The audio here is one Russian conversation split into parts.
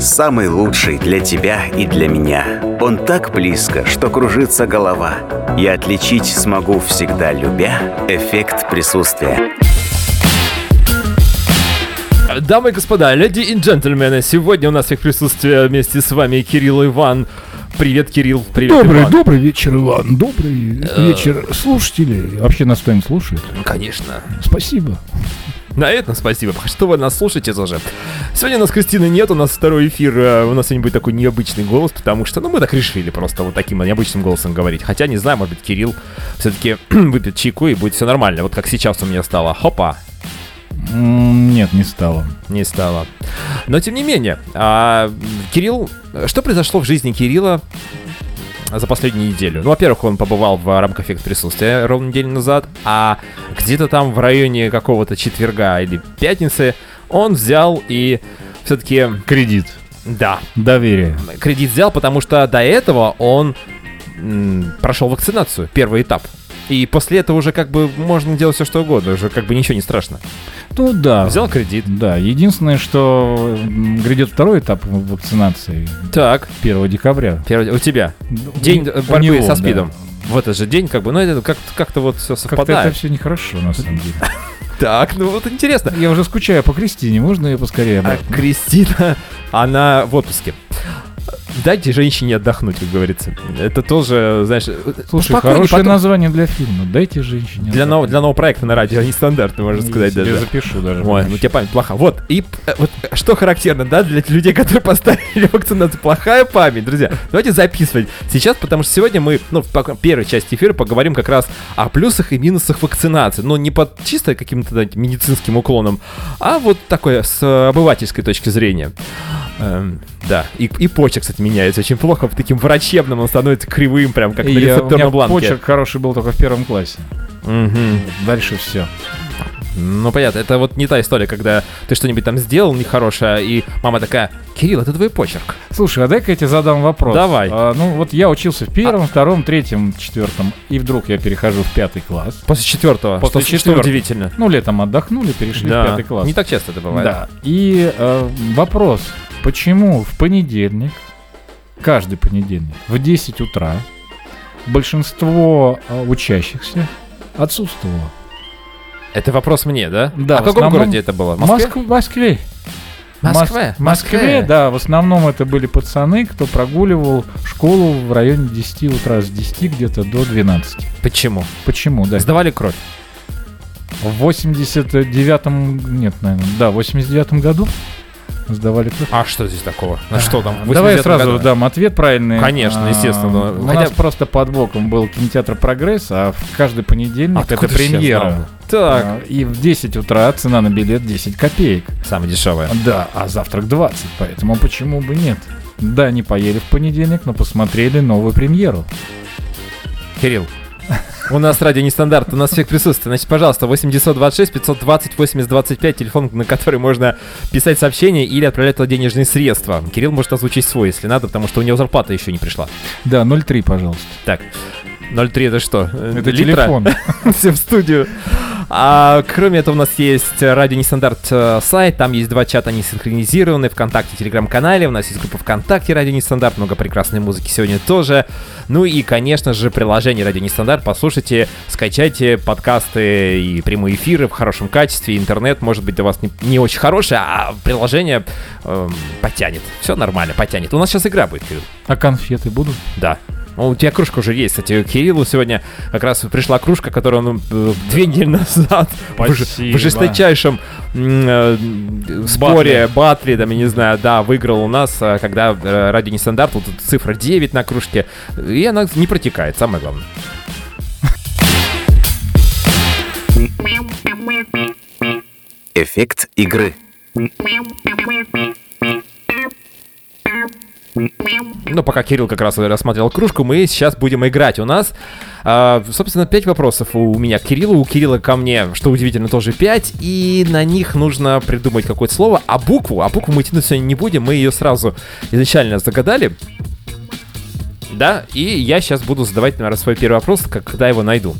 самый лучший для тебя и для меня. Он так близко, что кружится голова. Я отличить смогу всегда, любя эффект присутствия. Дамы и господа, леди и джентльмены, сегодня у нас их присутствие вместе с вами Кирилл Иван. Привет, Кирилл. Привет, Добрый, Иван. добрый вечер, Иван. Добрый вечер, слушатели. Вообще нас кто-нибудь слушает? Конечно. Спасибо. На этом спасибо, что вы нас слушаете тоже. Сегодня у нас Кристины нет, у нас второй эфир, э, у нас сегодня будет такой необычный голос, потому что, ну, мы так решили просто вот таким необычным голосом говорить. Хотя, не знаю, может быть, Кирилл все-таки выпьет чайку и будет все нормально. Вот как сейчас у меня стало. Хопа, Нет, не стало. не стало. Но тем не менее, а, Кирилл, что произошло в жизни Кирилла за последнюю неделю? Ну, во-первых, он побывал в рамках эффект присутствия ровно неделю назад, а где-то там в районе какого-то четверга или пятницы он взял и все-таки, Кредит. да, Доверие. кредит взял, потому что до этого он прошел вакцинацию, первый этап. И после этого уже как бы можно делать все что угодно, уже как бы ничего не страшно. Ну да. Взял кредит. Да, единственное, что грядет второй этап вакцинации Так, 1 декабря. первый, у тебя. У- День у борьбы него, со да. СПИДом. В этот же день, как бы, ну это как- как-то вот все Как-то совпадает. это все нехорошо, на самом деле. Так, ну вот интересно. Я уже скучаю по Кристине, можно ее поскорее А? Кристина, она в отпуске. Дайте женщине отдохнуть, как говорится. Это тоже, знаешь, Слушай, хорошее потом- название для фильма. Дайте женщине. для, нового, для нового проекта на радио, нестандартный, можно сказать Я даже. запишу даже. Ой, ну у тебя память плоха. Вот, и э, вот э, что характерно, да, для людей, которые поставили вакцинацию, плохая память, друзья. Давайте записывать сейчас, потому что сегодня мы, ну, в первой части эфира поговорим как раз о плюсах и минусах вакцинации. Но не под чисто каким-то медицинским уклоном, а вот такое с обывательской точки зрения. Эм, да, и, и почерк, кстати, меняется очень плохо. В таким врачебном он становится кривым, прям как на И меня рецепторном бланке. почерк хороший был только в первом классе. Мгм. Дальше все. Ну, понятно, это вот не та история, когда ты что-нибудь там сделал нехорошее, и мама такая, Кирилл, это твой почерк. Слушай, а дай-ка я тебе задам вопрос. Давай. А, ну, вот я учился в первом, втором, третьем, четвертом, и вдруг я перехожу в пятый класс. После четвертого. После что, что четвертого. удивительно. Ну, летом отдохнули, перешли в пятый класс. Не так часто это бывает. Да. И э, вопрос, почему в понедельник, каждый понедельник, в 10 утра, большинство э, учащихся отсутствовало? Это вопрос мне, да? Да, А в каком городе это было? В Москве? Моск- Москве. Москве? Мос- Москве, да, в основном это были пацаны, кто прогуливал школу в районе 10 утра, с 10 где-то до 12. Почему? Почему, да? Сдавали кровь. В 89-м, нет, наверное, да, в 89-м году сдавали кровь. А что здесь такого? А что там? Давай я 89-м сразу году? дам ответ правильный. Конечно, А, естественно. У Хотя- нас просто под боком был кинотеатр «Прогресс», а в каждый понедельник Откуда это премьера. Так, А, И в 10 утра цена на билет 10 копеек. самое дешевое. Да, а завтрак 20, поэтому почему бы нет? Да, не поели в понедельник, но посмотрели новую премьеру. Кирилл. У нас радио нестандарт, у нас всех присутствует. Значит, пожалуйста, 8926 520 8025, телефон, на который можно писать сообщения или отправлять туда денежные средства. Кирилл может озвучить свой, если надо, потому что у него зарплата еще не пришла. Да, 03, пожалуйста. Так, 03 это что? Это литра? телефон. Все в студию. А кроме этого у нас есть э, радио Нестандарт э, сайт, там есть два чата, они синхронизированы, ВКонтакте, Телеграм-канале, у нас есть группа ВКонтакте Радио Нестандарт, много прекрасной музыки сегодня тоже. Ну и, конечно же, приложение Радио Нестандарт, послушайте, скачайте подкасты и прямые эфиры в хорошем качестве, интернет может быть для вас не, не очень хороший, а приложение эм, потянет, все нормально, потянет. У нас сейчас игра будет, Кирилл. А конфеты будут? Да. Ну, у тебя кружка уже есть, кстати, Кириллу сегодня как раз пришла кружка, которую он э, две недели назад в в жесточайшем э, споре, батле, там, я не знаю, да, выиграл у нас, э, когда э, ради нестандарт, вот цифра 9 на кружке, и она не протекает, самое главное. Эффект игры. Ну, пока Кирилл как раз рассматривал кружку, мы сейчас будем играть. У нас, а, собственно, пять вопросов у меня к Кириллу, у Кирилла ко мне, что удивительно, тоже пять, и на них нужно придумать какое-то слово, а букву, а букву мы тянуть сегодня не будем, мы ее сразу изначально загадали. Да, и я сейчас буду задавать, наверное, свой первый вопрос, когда его найду.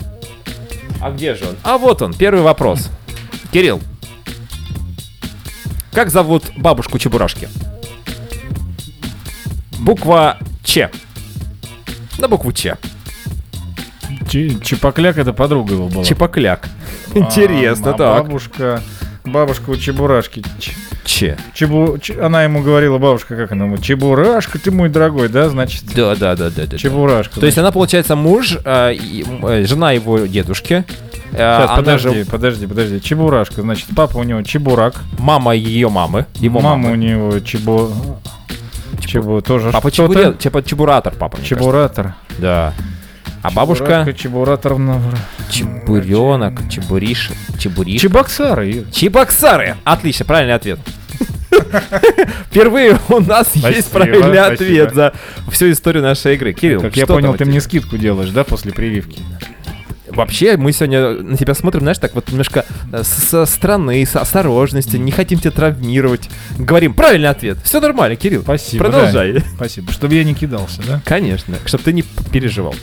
А где же он? А вот он, первый вопрос. Кирилл, как зовут бабушку Чебурашки? Буква Ч. На букву Ч. Чепокляк это подруга его была. Чепокляк. Интересно, А, а так. Бабушка, бабушка у Чебурашки. Ч- Ч. Чебу, она ему говорила, бабушка, как она ему, Чебурашка, ты мой дорогой, да, значит? Да, да, да, да, да. Чебурашка. То есть она, получается, муж, э, э, жена его дедушки. э, Сейчас, подожди, же подожди, подожди. Чебурашка, значит, папа у него Чебурак, мама ее мамы. Его мама у мамы. него Чебу... Чебу тоже Папа что-то. чебуре, чепа- чебуратор, папа. Чебуратор. Да. А бабушка Чебурашка, Чебураторна. чебуренок, чебуриш, чебуриш. Чебоксары. Чебоксары. Отлично, правильный ответ. Впервые у нас есть Спасибо, правильный спасибо. ответ за всю историю нашей игры. Кирилл, Как я понял, ты мне скидку делаешь, да, после прививки? Вообще, мы сегодня на тебя смотрим, знаешь, так вот немножко э, со стороны, с осторожностью, не хотим тебя травмировать. Говорим, правильный ответ. Все нормально, Кирилл. Спасибо. Продолжай. да. Спасибо. Чтобы я не кидался, да? Конечно, чтобы ты не переживал.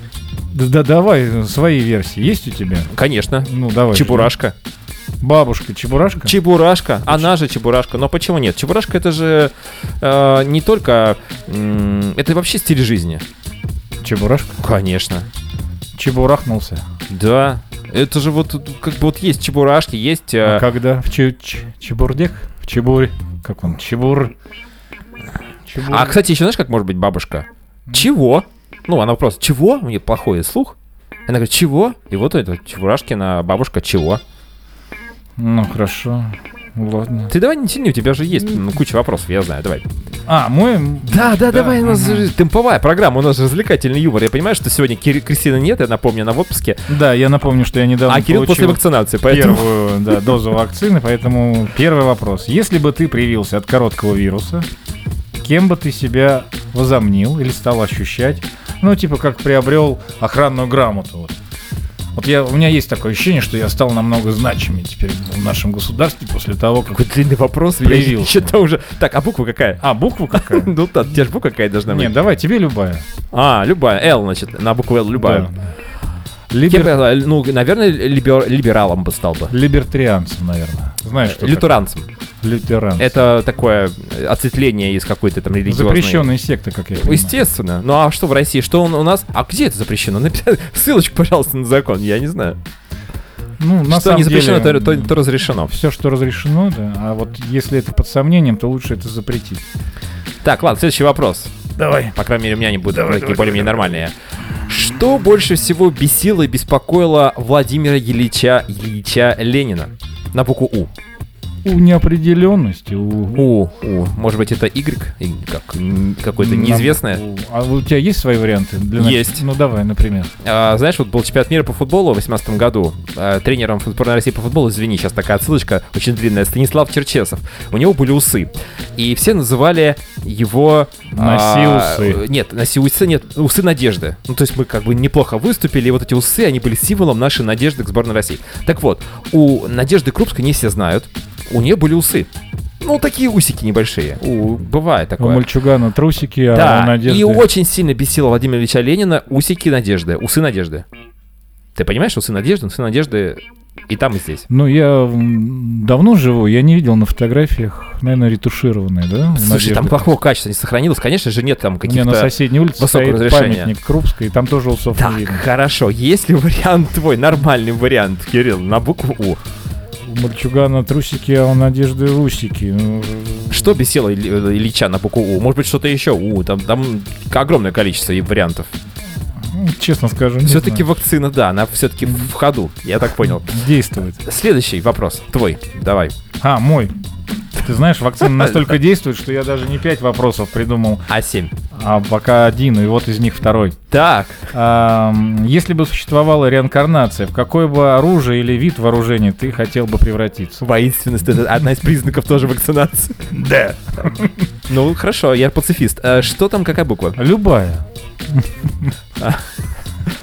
Да, да давай, э, свои версии. Есть у тебя? Конечно. Ну, давай. Чебурашка. Бабушка, Чебурашка? Чебурашка. Она же Чебурашка. Но почему нет? Чебурашка это же э, не только... м, это вообще стиль жизни. Чебурашка? Конечно. Чебурахнулся. Да. Это же вот как бы вот есть чебурашки, есть... э, А когда? В че- ч- Чебурдек? В Чебуре? Как он? Чебур... Чебур... А, кстати, еще знаешь, как может быть бабушка? Чего? Ну, она просто, чего? У нее плохой слух. Она говорит, чего? И вот это Чебурашкина бабушка, чего? Ну, хорошо. Ладно. Ты давай не тяни, у тебя же есть ну, куча вопросов, я знаю, давай. А, мой... Да, да, давай, у нас же темповая программа, у нас же развлекательный юмор. Я понимаю, что сегодня Кир- Кристины нет, я напомню, она в отпуске, Да, я напомню, что я недавно а Кирилл после вакцинации, поэтому... первую да, дозу вакцины, поэтому первый вопрос. Если бы ты привился от короткого вируса, кем бы ты себя возомнил или стал ощущать? Ну, типа, как приобрел охранную грамоту. Вот. Вот я, у меня есть такое ощущение, что я стал намного значимее теперь в нашем государстве после того, как... Какой длинный вопрос, я Привился. что-то уже... Так, а буква какая? А, буква какая? Ну, да, тебя же буква какая должна быть? Нет, давай, тебе любая. А, любая, Л, значит, на букву Л любая. Да. Либер- бы ну, наверное, либер- либералом бы стал бы. Либертарианцем, наверное. Знаешь, что Лютеранцем. такое? Лютеранцем. Это такое ответвление из какой-то там религиозной... Запрещенные секты, как я понимаю. Естественно. Ну а что в России? Что он у нас? А где это запрещено? Напи- Ссылочку, пожалуйста, на закон. Я не знаю. Ну, на что самом не запрещено, деле, то, то- то разрешено. Все, что разрешено, да. А вот если это под сомнением, то лучше это запретить. Так, ладно, следующий вопрос. Давай. По крайней мере, у меня они будут Давай, такие более-менее нормальные. Что больше всего бесило и беспокоило Владимира Ильича, Ильича Ленина? На букву У. У неопределенности, у... У, У. Может быть, это Y? Как, какое-то неизвестное? А у тебя есть свои варианты? Для Есть. Ну, давай, например. А, знаешь, вот был чемпионат мира по футболу в 2018 году. А, тренером сборной России по футболу, извини, сейчас такая отсылочка очень длинная, Станислав Черчесов. У него были усы. И все называли его... Носи а, усы. Нет, носи усы, нет, усы надежды. Ну, то есть мы как бы неплохо выступили, и вот эти усы, они были символом нашей надежды к сборной России. Так вот, у Надежды Крупской не все знают, у нее были усы. Ну, такие усики небольшие. У, бывает У такое. мальчугана трусики, а у Да, Надежды... и очень сильно бесило Владимира Ильича Ленина усики Надежды, усы Надежды. Ты понимаешь, усы Надежды, усы Надежды и там, и здесь. Ну, я давно живу, я не видел на фотографиях, наверное, ретушированные, да? у Слушай, там Надежды? плохого качества не сохранилось. Конечно же, нет там У меня на каких-то... соседней улице стоит разрешения. памятник Крупской, и там тоже усов не Так, видно. хорошо. Есть ли вариант твой, нормальный вариант, Кирилл, на букву У? У мальчугана трусики, а у Надежды усики. Ну, Что бесило Или- Ильича на букву У? Может быть, что-то еще? У, там, там огромное количество вариантов. ну, честно скажу, не Все-таки вакцина, да, она все-таки в ходу, я так понял. действует. Следующий вопрос, твой, давай. А, мой. Ты знаешь, вакцина настолько действует, что я даже не пять вопросов придумал, А7. а пока один, и вот из них второй. Так, если бы существовала реинкарнация, в какое бы оружие или вид вооружения ты хотел бы превратиться? воинственность это одна из признаков тоже вакцинации. Да. Ну, хорошо, я пацифист. А что там, какая буква? Любая.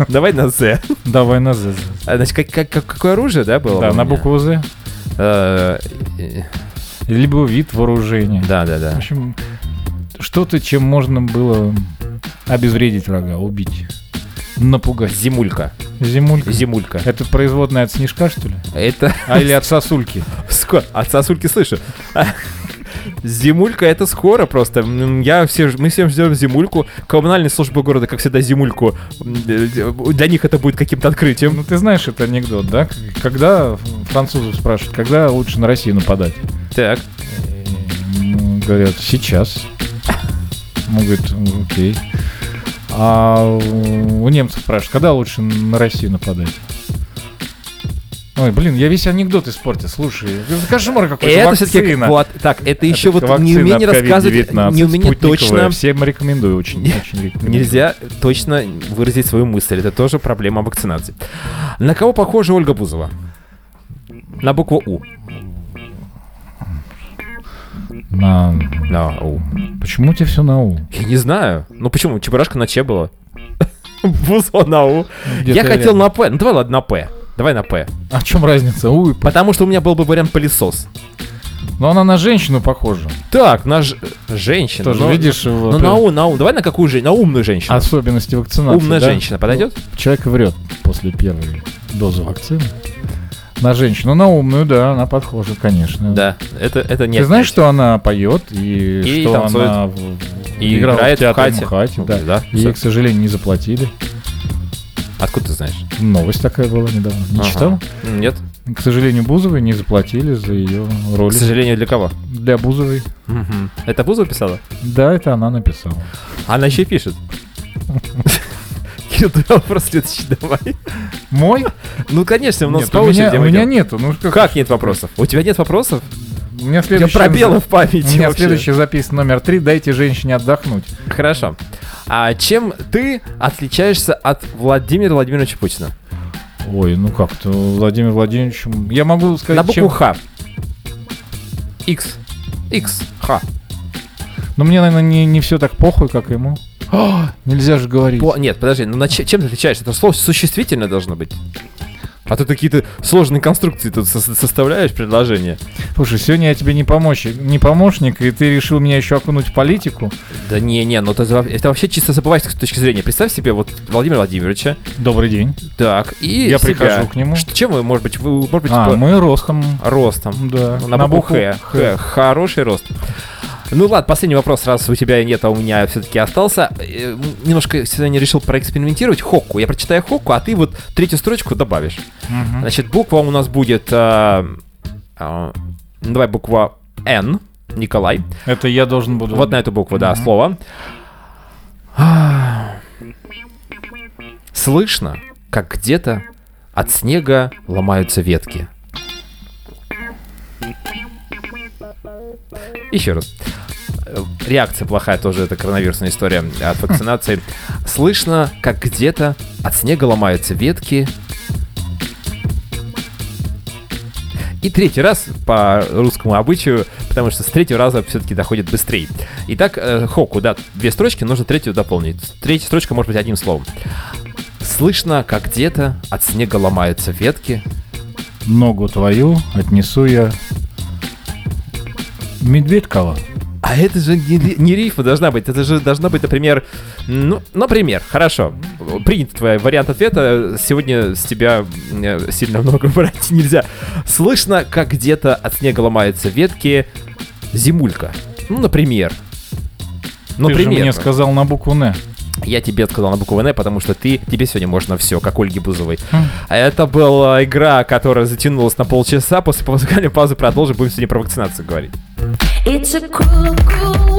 Давай на З. Давай на З. А, Значит, как, как- как- какое оружие, да, было? Да, на букву З. Либо вид вооружения. Да, да, В да. общем, что-то, чем можно было обезвредить врага, убить, напугать. Зимулька. Зимулька. Зимулька. Это производная от снежка, что ли? Это... А или от сосульки? От сосульки слышу. Зимулька это скоро просто. Я все, мы всем ждем зимульку. Коммунальные службы города, как всегда, зимульку. м, э, Для них это будет каким-то открытием. Ну ты знаешь это анекдот, да? Когда французов спрашивают, когда лучше на Россию нападать? Так. Говорят, сейчас. Он говорит, «Ну, окей. А у немцев спрашивают, когда лучше на Россию нападать? Ой, блин, я весь анекдот испортил. Слушай, это кошмар какой-то. Это все-таки вот так. Это еще вот неумение от рассказывать, COVID-19, неумение спутниковая. точно. Всем рекомендую, очень, очень рекомендую. Нельзя точно выразить свою мысль. Это тоже проблема вакцинации. На кого похожа Ольга Бузова? На букву У. На... На У. Почему у тебя все на У? Я не знаю. Ну почему? Чебурашка на Че было. Бузова на У. Я хотел на П. Ну давай ладно на П. Давай на П. А в чем разница? У и П. Потому что у меня был бы вариант пылесос. Но она на женщину похожа. Так, на ж- женщина. Тоже ну, видишь, Ну вот, на У, на У. Давай на какую же? На умную женщину. особенности вакцинации. Умная да? женщина подойдет? Человек врет после первой дозы вакцины. На женщину, на умную, да, она подхожа, конечно. Да. Это, это не Ты знаешь, что она поет и, И что танцует. она в- в- И играет в театре хате. МХАТе, да. Да, Ей, к сожалению, не заплатили. Откуда ты знаешь? Новость такая была недавно. Не Ага. читал? Нет. К сожалению, Бузовой не заплатили за ее К роль. сожалению, для кого? Для Бузовой. Мгм. Это Бузова писала? Да, это она написала. Она еще и пишет. Кирилл, ты вопрос следующий давай. Мой? Ну, конечно, у нас Нет, по у меня, у нету. Ну, как, Как нет вопросов? У тебя нет вопросов? У меня У следующий... пробелы в У памяти меня вообще. следующий записан номер три. Дайте женщине отдохнуть. Хорошо. А чем ты отличаешься от Владимира Владимировича Путина? Ой, ну как-то Владимир Владимирович... Я могу сказать, На букву чем... Х. X. X. Х. Но мне, наверное, не, не все так похуй, как ему. А, нельзя же говорить. По- Нет, подожди, ну на че- чем ты отличаешься? Это слово существительное должно быть. А ты какие-то сложные конструкции тут со- составляешь предложения. Слушай, сегодня я тебе не помощник, не помощник, и ты решил меня еще окунуть в политику. Да не-не, ну это, это вообще чисто забывайся с точки зрения. Представь себе вот Владимира Владимировича, Добрый день. так, и Я себя. прихожу к нему. Ш- Чем вы, может быть, вы, может быть, А, по- мы ростом. ростом? Да. Ну, На, букву Х. Х. Хороший рост. Ну ладно, последний вопрос, раз у тебя нет, а у меня все-таки остался. Э, Немножко сегодня решил проэкспериментировать. Хокку. Я прочитаю хокку, а ты вот третью строчку добавишь. Мгм. Значит, буква у нас будет... а, ну, давай буква Н. Николай. Это я должен буду... Вот на эту букву, да, Мгм. слово. Слышно, как где-то от снега ломаются ветки. Еще раз. Реакция плохая тоже, это коронавирусная история от вакцинации. Слышно, как где-то от снега ломаются ветки. И третий раз по русскому обычаю, потому что с третьего раза все-таки доходит быстрее. Итак, э, хоку, да, две строчки, нужно третью дополнить. Третья строчка может быть одним словом. Слышно, как где-то от снега ломаются ветки. Ногу твою отнесу я... Медведкова. А это же не, не рифма должна быть, это же должна быть, например, ну, например, хорошо, принят твой вариант ответа, сегодня с тебя э, сильно много брать нельзя. Слышно, как где-то от снега ломаются ветки, зимулька, ну, например. Ну, Ты же примерно. мне сказал на букву Н. Я тебе сказал на букву Н, потому что ты, тебе сегодня можно все, как Ольге Бузовой. А Это была игра, которая затянулась на полчаса. После музыкальной паузы продолжим. Будем сегодня про вакцинацию говорить. It's a cruel, cruel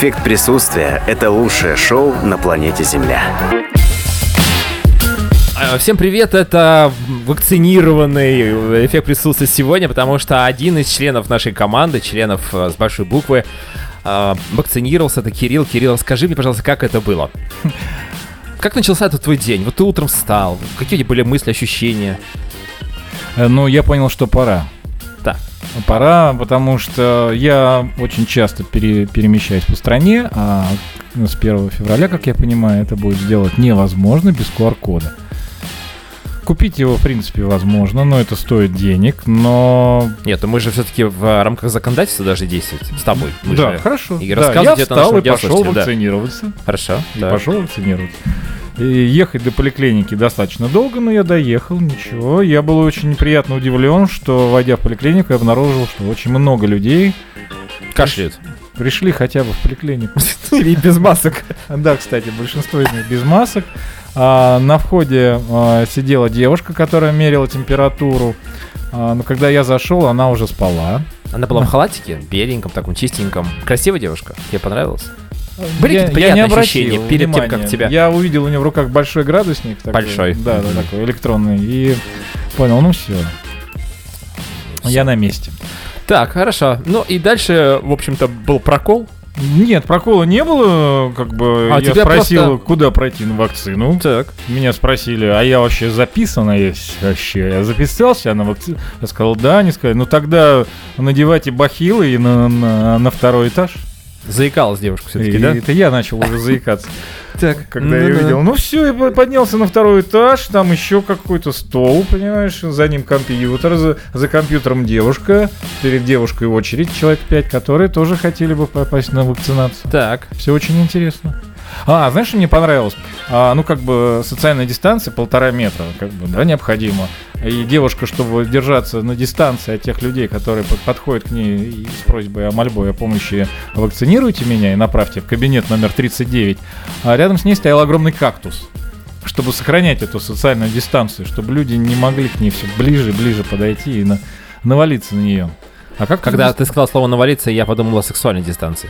Эффект присутствия – это лучшее шоу на планете Земля. Э, Всем привет, это вакцинированный эффект присутствия сегодня, потому что один из членов нашей команды, членов э, с большой буквы, э, вакцинировался, это Кирилл. Кирилл, скажи мне, пожалуйста, как это было? Как начался этот твой день? Вот ты утром встал, какие у тебя были мысли, ощущения? Э, Ну, я понял, что пора. Так, Пора, потому что я очень часто пере- перемещаюсь по стране, а с 1 февраля, как я понимаю, это будет сделать невозможно без QR-кода. Купить его, в принципе, возможно, но это стоит денег, но... нет, мы же все-таки в рамках законодательства должны действовать с тобой. Мы да, же- хорошо. И Да, я встал и пошел радиослушателям, да. вакцинироваться. Хорошо, И да. пошел вакцинироваться. И ехать до поликлиники достаточно долго, но я доехал, ничего. Я был очень приятно удивлен, что, войдя в поликлинику, я обнаружил, что очень много людей Кашляют. пришли хотя бы в поликлинику. Или без масок. Да, кстати, большинство из них без масок. А, на входе а, сидела девушка, которая мерила температуру. А, но когда я зашел, она уже спала. Она была в халатике, беленьком, таком чистеньком. Красивая девушка. Тебе понравилось? Были Я- какие-то я не ощущения перед тем, внимания. как тебя... Я увидел у нее в руках большой градусник. такой. Большой. Да, да, такой электронный. И понял, ну все. Я на месте. Так, хорошо. Ну и дальше, в общем-то, был прокол. Нет, прокола не было. Как бы А я тебя спросил, просто- куда пройти на вакцину. Так. Меня спросили, а я вообще записан есть вообще? Я записался на вакцину? Я сказал, да. Они сказали, ну тогда надевайте бахилы и на, на, на второй этаж. Заикалась девушка все-таки, да? это я начал уже заикаться. Так, Когда я увидел, ну все, я поднялся на второй этаж, там еще какой-то стол, понимаешь, за ним компьютер, за, за компьютером девушка, перед девушкой очередь, человек пять, которые тоже хотели бы попасть на вакцинацию. Так. Все очень интересно. А, знаешь, что мне понравилось? А, ну, как бы социальная дистанция полтора метра, как бы, да, необходимо. И девушка, чтобы держаться на дистанции от тех людей, которые под- подходят к ней с просьбой о мольбой о помощи, вакцинируйте меня и направьте в кабинет номер 39, а рядом с ней стоял огромный кактус чтобы сохранять эту социальную дистанцию, чтобы люди не могли к ней все ближе и ближе подойти и на- навалиться на нее. А как Когда ты сказал слово навалиться, я подумал о сексуальной дистанции.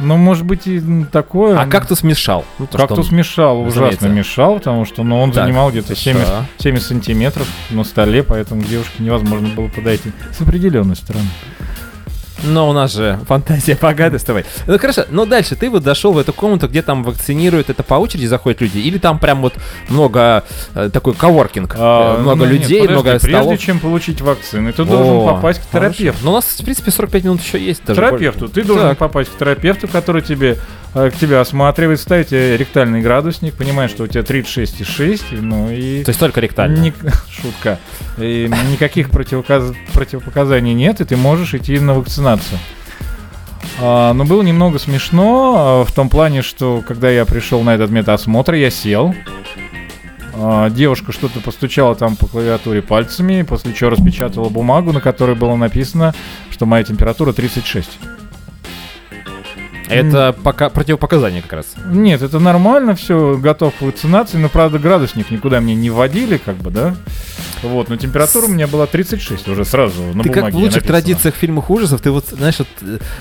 Ну, может быть, и м, такое. А кактус мешал. Ну, то, что Кактус он- мешал, ужасно разумеется. мешал, потому что ну, он Так, занимал где-то 70, хорошо. 70 сантиметров на столе, поэтому девушке невозможно было подойти с определенной стороны. Но у нас же фантазия богатая с тобой. Ну хорошо, но дальше ты вот зашел в эту комнату, где там вакцинируют, это по очереди заходят люди? Или там прям вот много э, такой коворкинг? А, э, много ну, нет, людей, подожди, много Прежде столов? чем получить вакцину, ты О, должен попасть к терапевту. Ну у нас, в принципе, 45 минут еще есть. Даже терапевту. больше. Ты должен Так. попасть к терапевту, который тебе, э, к тебе осматривает, ставит тебе ректальный градусник, понимает, что у тебя 36,6, ну и... То есть только ректально. Ник- Шутка. И никаких противоказ- противопоказаний нет, и ты можешь идти на вакцинацию. А, но было немного смешно а, в том плане, что когда я пришел на этот медосмотр, я сел. А, девушка что-то постучала там по клавиатуре пальцами, после чего распечатала бумагу, на которой было написано, что моя температура 36. Это пока противопоказание как раз. Нет, это нормально, все, готов к вакцинации, но, правда, градусник никуда мне не вводили, как бы, да? Вот, но температура у меня была 36 уже сразу на ты бумаге как в лучших написано. традициях фильмах ужасов, ты вот, знаешь, вот,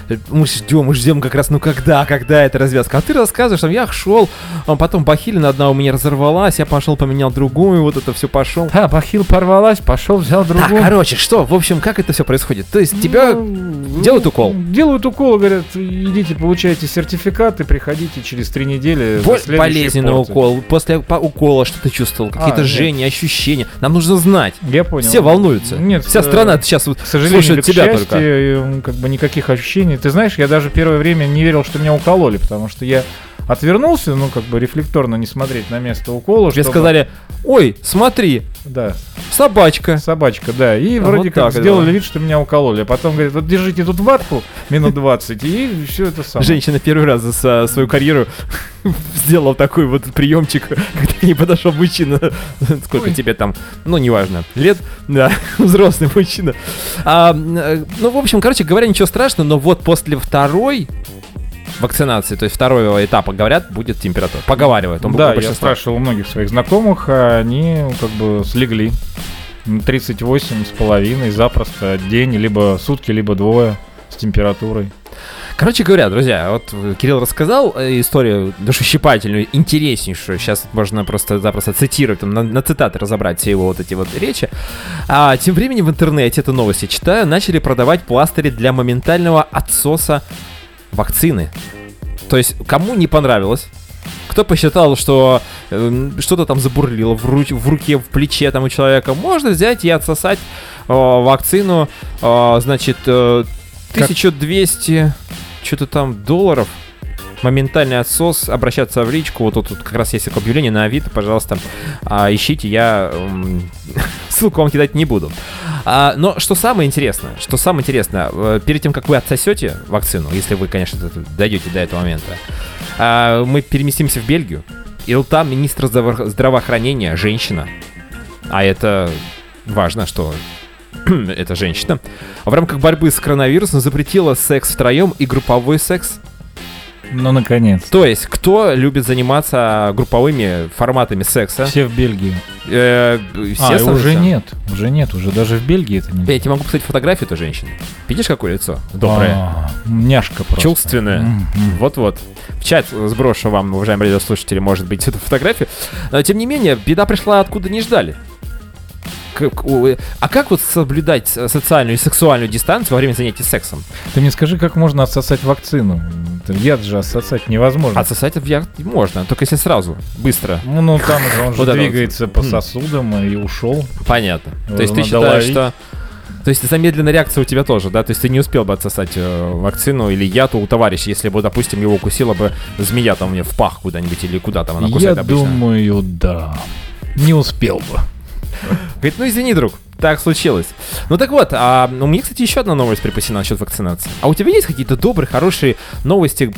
э, мы ждем, мы ждем как раз, ну когда, когда эта развязка. А ты рассказываешь, там, я шел, а потом бахилина одна у меня разорвалась, я пошел поменял другую, вот это все пошел. А, бахил порвалась, пошел, взял Так, другую. короче, что, в общем, как это все происходит? То есть тебя Ну, делают укол? Делают укол, говорят, идите, получайте сертификат и приходите через три недели. Боль- болезненный порцией. укол, после по- укола что ты чувствовал, какие-то А, жжения, ощущения. Нам нужно знать. Я понял. Все волнуются. Нет, Вся страна сейчас вот К сожалению, слушает или к тебя счастью, только. как бы никаких ощущений. Ты знаешь, я даже первое время не верил, что меня укололи, потому что я отвернулся, ну, как бы рефлекторно не смотреть на место укола. Тебе чтобы- сказали, ой, смотри, Да, собачка. собачка, да. И А вроде вот как сделали было. вид, что меня укололи. А потом говорят, вот держите тут ватку минут 20, и все это самое. Женщина первый раз за свою карьеру сделала такой вот приемчик, когда к ней подошел мужчина. Сколько Ой. тебе там? Ну, неважно. Лет? Да, взрослый мужчина. А, э, ну, в общем, короче говоря, ничего страшного, но вот после второй вакцинации, то есть второго этапа, говорят, будет температура. Поговаривают. Он да, я спрашивал у многих своих знакомых, а они ну, как бы слегли. М, 38 с половиной запросто день, либо сутки, либо двое с температурой. Короче говоря, друзья, вот Кирилл рассказал э, историю душещипательную, интереснейшую. Сейчас можно просто запросто цитировать, там, на, на цитаты разобрать все его вот эти вот речи. А тем временем в интернете, это новости читаю, начали продавать пластыри для моментального отсоса вакцины. То есть, кому не понравилось, кто посчитал, что э, что-то там забурлило в, руч- в руке, в плече там у человека, можно взять и отсосать э, вакцину, э, значит, э, 1200 что-то там долларов. Моментальный отсос, обращаться в личку. Вот тут, как раз есть такое объявление на Авито, пожалуйста, а, ищите, я ссылку вам кидать не буду. А, но что самое интересное, что самое интересное, э, перед тем, как вы отсосете вакцину, если вы, конечно, дойдете до этого момента, а, мы переместимся в Бельгию, и вот там министр здраво- здравоохранения, женщина, а это важно, что это женщина, в рамках борьбы с коронавирусом запретила секс втроем и групповой секс. Ну, наконец. То есть, кто любит заниматься групповыми форматами секса? Все в Бельгии. Э, А, и естественно, уже все. нет. Уже нет. Уже даже в Бельгии это не Я тебе могу посмотреть фотографию этой женщины. Видишь, какое лицо? Доброе. А, Няшка просто. Чувственное. Вот-вот. В чат сброшу вам, уважаемые радиослушатели, может быть, эту фотографию. Но, тем не менее, беда пришла откуда не ждали. Э, А как вот соблюдать социальную и сексуальную дистанцию во время занятий сексом? Ты мне скажи, как можно отсосать вакцину? Яд же отсосать невозможно. Отсосать в яд можно, только если сразу, быстро. Ну, ну там же он же Вот это вот. двигается по Хм. сосудам и ушел. Понятно. То есть ты считаешь, ловить. что... То есть замедленная реакция у тебя тоже, да? То есть ты не успел бы отсосать э, вакцину или яд у товарища, если бы, допустим, его укусила бы змея там мне в пах куда-нибудь или куда там она Я кусает обычно. думаю, да. Не успел бы. Говорит, ну извини, друг, так случилось. Ну так вот, а, у меня, кстати, еще одна новость припасена насчет вакцинации. А у тебя есть какие-то добрые, хорошие новости,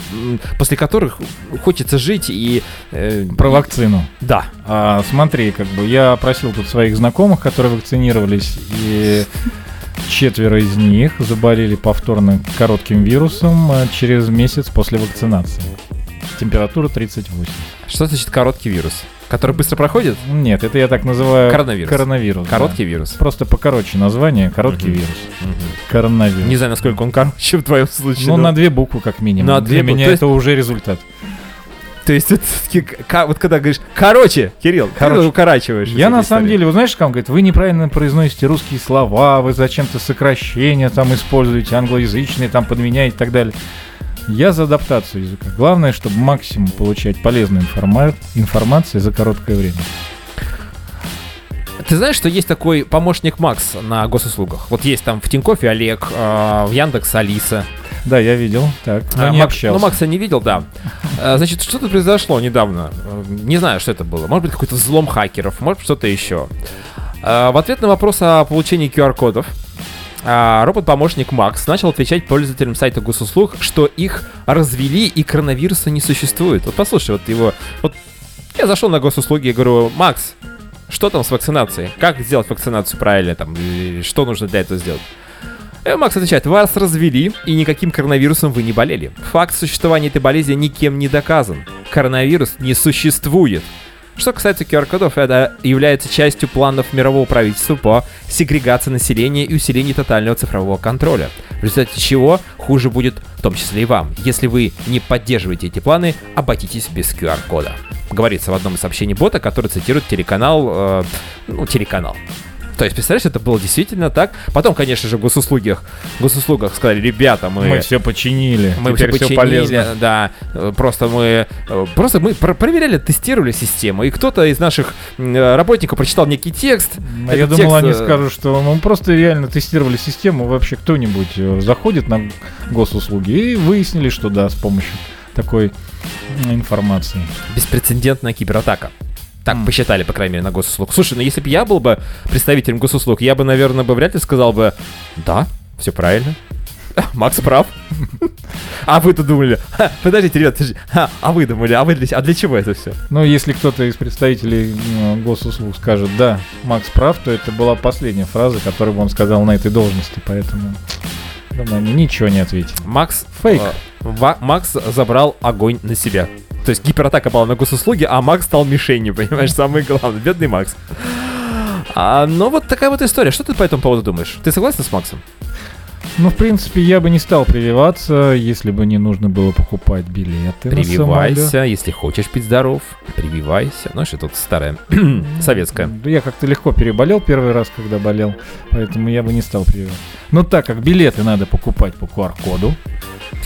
после которых хочется жить и... э, Про вакцину. Да. А, смотри, как бы я опросил тут своих знакомых, которые вакцинировались, и четверо из них заболели повторно коротким вирусом а, через месяц после вакцинации. Температура 38. Что значит короткий вирус? Который быстро проходит? Нет, это я так называю Коронавирус. коронавирус. да. Короткий вирус. Просто покороче название, короткий Мгм. вирус. Мгм. Коронавирус. Не знаю, насколько он короче в твоем случае. Ну, но- на две буквы как минимум. На две Для буквы. меня есть- это уже результат. То есть это вот когда говоришь «короче», Кирилл, Короче. ты укорачиваешь. Я на самом деле, вы знаешь, как он говорит, вы неправильно произносите русские слова, вы зачем-то сокращения там используете, англоязычные там подменяете и так далее. Я за адаптацию языка. Главное, чтобы максимум получать полезную информа- информацию за короткое время. Ты знаешь, что есть такой помощник Макс на госуслугах? Вот есть там в Тинькоффе Олег, э, в Яндекс Алиса. Да, я видел. Так, но А, не Мак- общался. Ну, Макса не видел, да. Э, Значит, что-то произошло недавно. Не знаю, что это было. Может быть, какой-то взлом хакеров, может, что-то еще. В ответ на вопрос о получении QR-кодов а, робот-помощник Макс начал отвечать пользователям сайта госуслуг, что их развели и коронавируса не существует. Вот послушай, вот его... Вот я зашел на госуслуги и говорю, Макс, что там с вакцинацией? Как сделать вакцинацию правильно? Там, что нужно для этого сделать? И Макс отвечает, вас развели, и никаким коронавирусом вы не болели. Факт существования этой болезни никем не доказан. Коронавирус не существует. Что касается QR-кодов, это является частью планов мирового правительства по сегрегации населения и усилению тотального цифрового контроля. В результате чего хуже будет в том числе и вам. Если вы не поддерживаете эти планы, обойтитесь без QR-кода. Говорится в одном из сообщений бота, который цитирует телеканал... э, ну, телеканал. То есть, представляешь, это было действительно так. Потом, конечно же, в госуслугах, в госуслугах сказали, ребята, мы... Мы все починили. Мы все все починили, полезно. да. Просто мы, э, просто мы про- проверяли, тестировали систему, и кто-то из наших э, работников прочитал некий текст. А я думал, текст, они э, скажут, что ну, просто реально тестировали систему. Вообще кто-нибудь заходит на госуслуги и выяснили, что да, с помощью такой информации. Беспрецедентная кибератака. Так М. посчитали, по крайней мере, на госуслуг. Слушай, ну если бы я был бы представителем госуслуг, я бы, наверное, бы вряд ли сказал бы, да, все правильно. Макс прав. А вы-то думали, «Ха, подождите, ребят, подождите, а, а вы думали, а вы для, а для чего это все? Но если кто-то из представителей м, госуслуг скажет, да, Макс прав, то это была последняя фраза, которую бы он сказал на этой должности, поэтому думаю, ничего не ответили. Макс Фейк. э, Ва- Макс забрал огонь на себя. То есть гиператака была на госуслуги, а Макс стал мишенью, понимаешь, самое главное. Бедный Макс. А, ну вот такая вот история. Что ты по этому поводу думаешь? Ты согласен с Максом? Ну, в принципе, я бы не стал прививаться, если бы не нужно было покупать билеты. Прививайся, если хочешь быть здоров, прививайся. Ну, что тут старая, советская. Да Я как-то легко переболел первый раз, когда болел, поэтому я бы не стал прививаться. Но так как билеты надо покупать по QR-коду.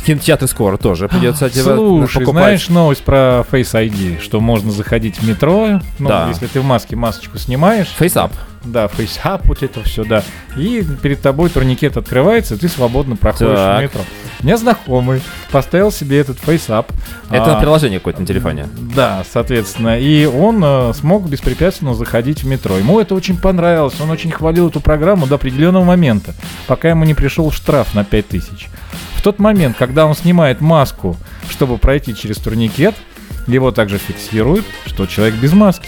В кинотеатры скоро тоже придется одевать, Слушай, покупать. знаешь новость про Face ID, что можно заходить в метро, ну, Да. если ты в маске масочку снимаешь, Фейсап. да, Face Hub, вот это все, да, и перед тобой турникет открывается, и ты свободно проходишь Так. в метро. У меня знакомый поставил себе этот Face Up. Это а, приложение какое-то на телефоне. Да, соответственно. И он э, смог беспрепятственно заходить в метро. Ему это очень понравилось. Он очень хвалил эту программу до определенного момента, пока ему не пришел штраф на 5000. В тот момент, когда он снимает маску, чтобы пройти через турникет, его также фиксируют, что человек без маски.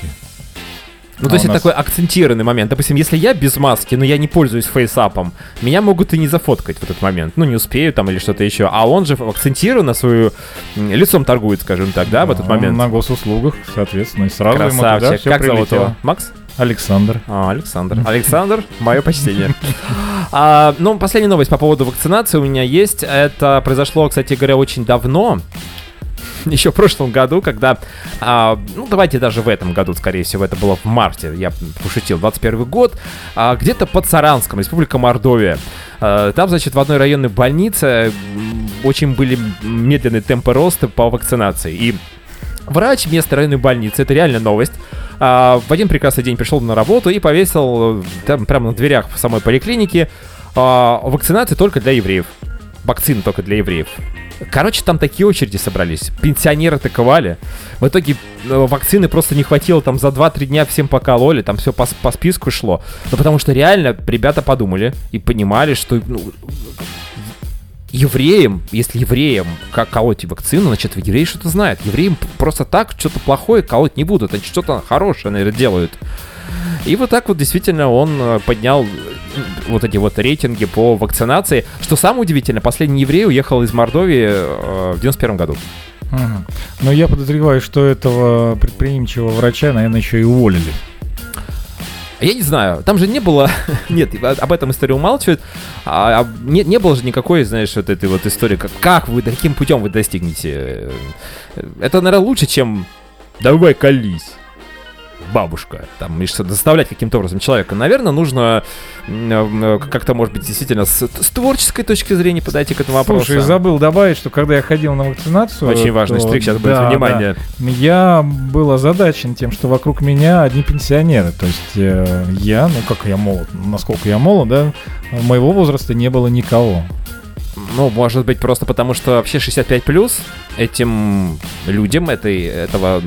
Ну, А то есть это нас- такой акцентированный момент. Допустим, если я без маски, но я не пользуюсь фейсапом, меня могут и не зафоткать в этот момент. Ну, не успею там или что-то еще. А он же акцентированно свою лицом торгует, скажем так, да, в этот Он момент. На госуслугах, соответственно, и сразу ему туда Красавчик. все Как зовут прилетело. его? Макс? Александр. А, Александр. Александр, мое почтение. А, ну, последняя новость по поводу вакцинации у меня есть. Это произошло, кстати говоря, очень давно. Еще в прошлом году, когда, а, ну давайте даже в этом году, скорее всего, это было в марте, я пошутил, 21 год, а, где-то под Саранском, Республика Мордовия. А, там, значит, в одной районной больнице очень были медленные темпы роста по вакцинации. И Врач местной районной больницы, это реально новость, а, в один прекрасный день пришел на работу и повесил э, там прямо на дверях в самой поликлинике а, вакцинации только для евреев. Вакцины только для евреев. Короче, там такие очереди собрались. Пенсионеры таковали. В итоге э, вакцины просто не хватило. Там за 2-3 дня всем покололи. Там все по, по списку шло. Ну, потому что реально ребята подумали и понимали, что ну, евреям, если евреям как колоть вакцину, значит, евреи что-то знают. Евреям просто так что-то плохое колоть не будут, они что-то хорошее, наверное, делают. И вот так вот действительно он э, поднял э, вот эти вот рейтинги по вакцинации. Что самое удивительное, последний еврей уехал из Мордовии э, в 91 году. Мгм. Но я подозреваю, что этого предприимчивого врача, наверное, еще и уволили. Я не знаю, там же не было, нет, об этом история умалчивает, а, а не, не было же никакой, знаешь, вот этой вот истории, как, как вы, каким путем вы достигнете. э, Это, наверное, лучше, чем давай колись, бабушка, там, и что заставлять каким-то образом человека. Наверное, нужно м, э, как-то, может быть, действительно с, с творческой точки зрения подойти к этому вопросу. Слушай, забыл добавить, что когда я ходил на вакцинацию... Очень важный то- штрих, сейчас будет да, внимание. да, я был озадачен тем, что вокруг меня одни пенсионеры. То есть э, я, ну как я молод, насколько я молод, да, моего возраста не было никого. Ну, может быть, просто потому что вообще 65 плюс этим людям этой, этого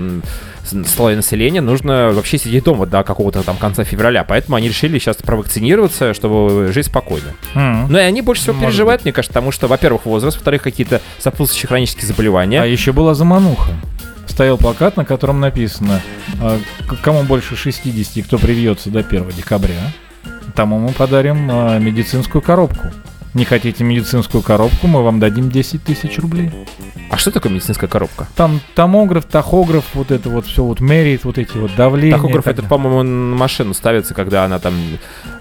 м, с- слоя населения нужно вообще сидеть дома до какого-то там конца февраля. Поэтому они решили сейчас провакцинироваться, чтобы жить спокойно. М. Ну и они больше всего Может переживают, мне кажется, потому что, во-первых, возраст, во-вторых, какие-то сопутствующие хронические заболевания. А еще была замануха. Стоял плакат, на котором написано, к- кому больше 60 и кто привьется до 1 декабря, тому мы подарим э, медицинскую коробку. Не хотите медицинскую коробку, мы вам дадим 10 тысяч рублей. А что такое медицинская коробка? Там томограф, тахограф, вот это вот все вот меряет, вот эти вот давления. Тахограф это, по-моему, на машину ставится, когда она там...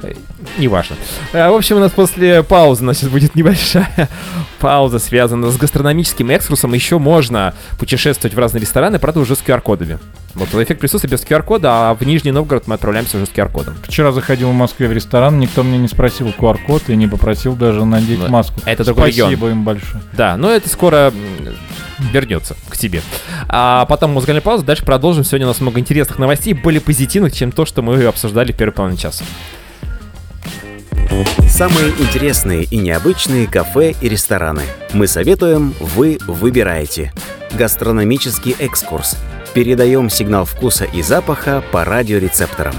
э, Неважно. Э, В общем, у нас после паузы, значит, будет небольшая пауза, связанная с гастрономическим экскурсом. Еще можно путешествовать в разные рестораны, правда, уже с QR-кодами. Вот эффект присутствия без QR-кода, а в Нижний Новгород мы отправляемся уже с QR-кодом. Вчера заходил в Москве в ресторан, никто мне не спросил QR-код и не попросил даже надеть Ну, маску. это другой Спасибо регион. им большое. Да, но это скоро вернется к тебе. А потом музыкальная пауза, дальше продолжим. Сегодня у нас много интересных новостей, более позитивных, чем то, что мы обсуждали в первой половине часа. Самые интересные и необычные кафе и рестораны. Мы советуем, вы выбираете. Гастрономический экскурс. Передаем сигнал вкуса и запаха по радиорецепторам.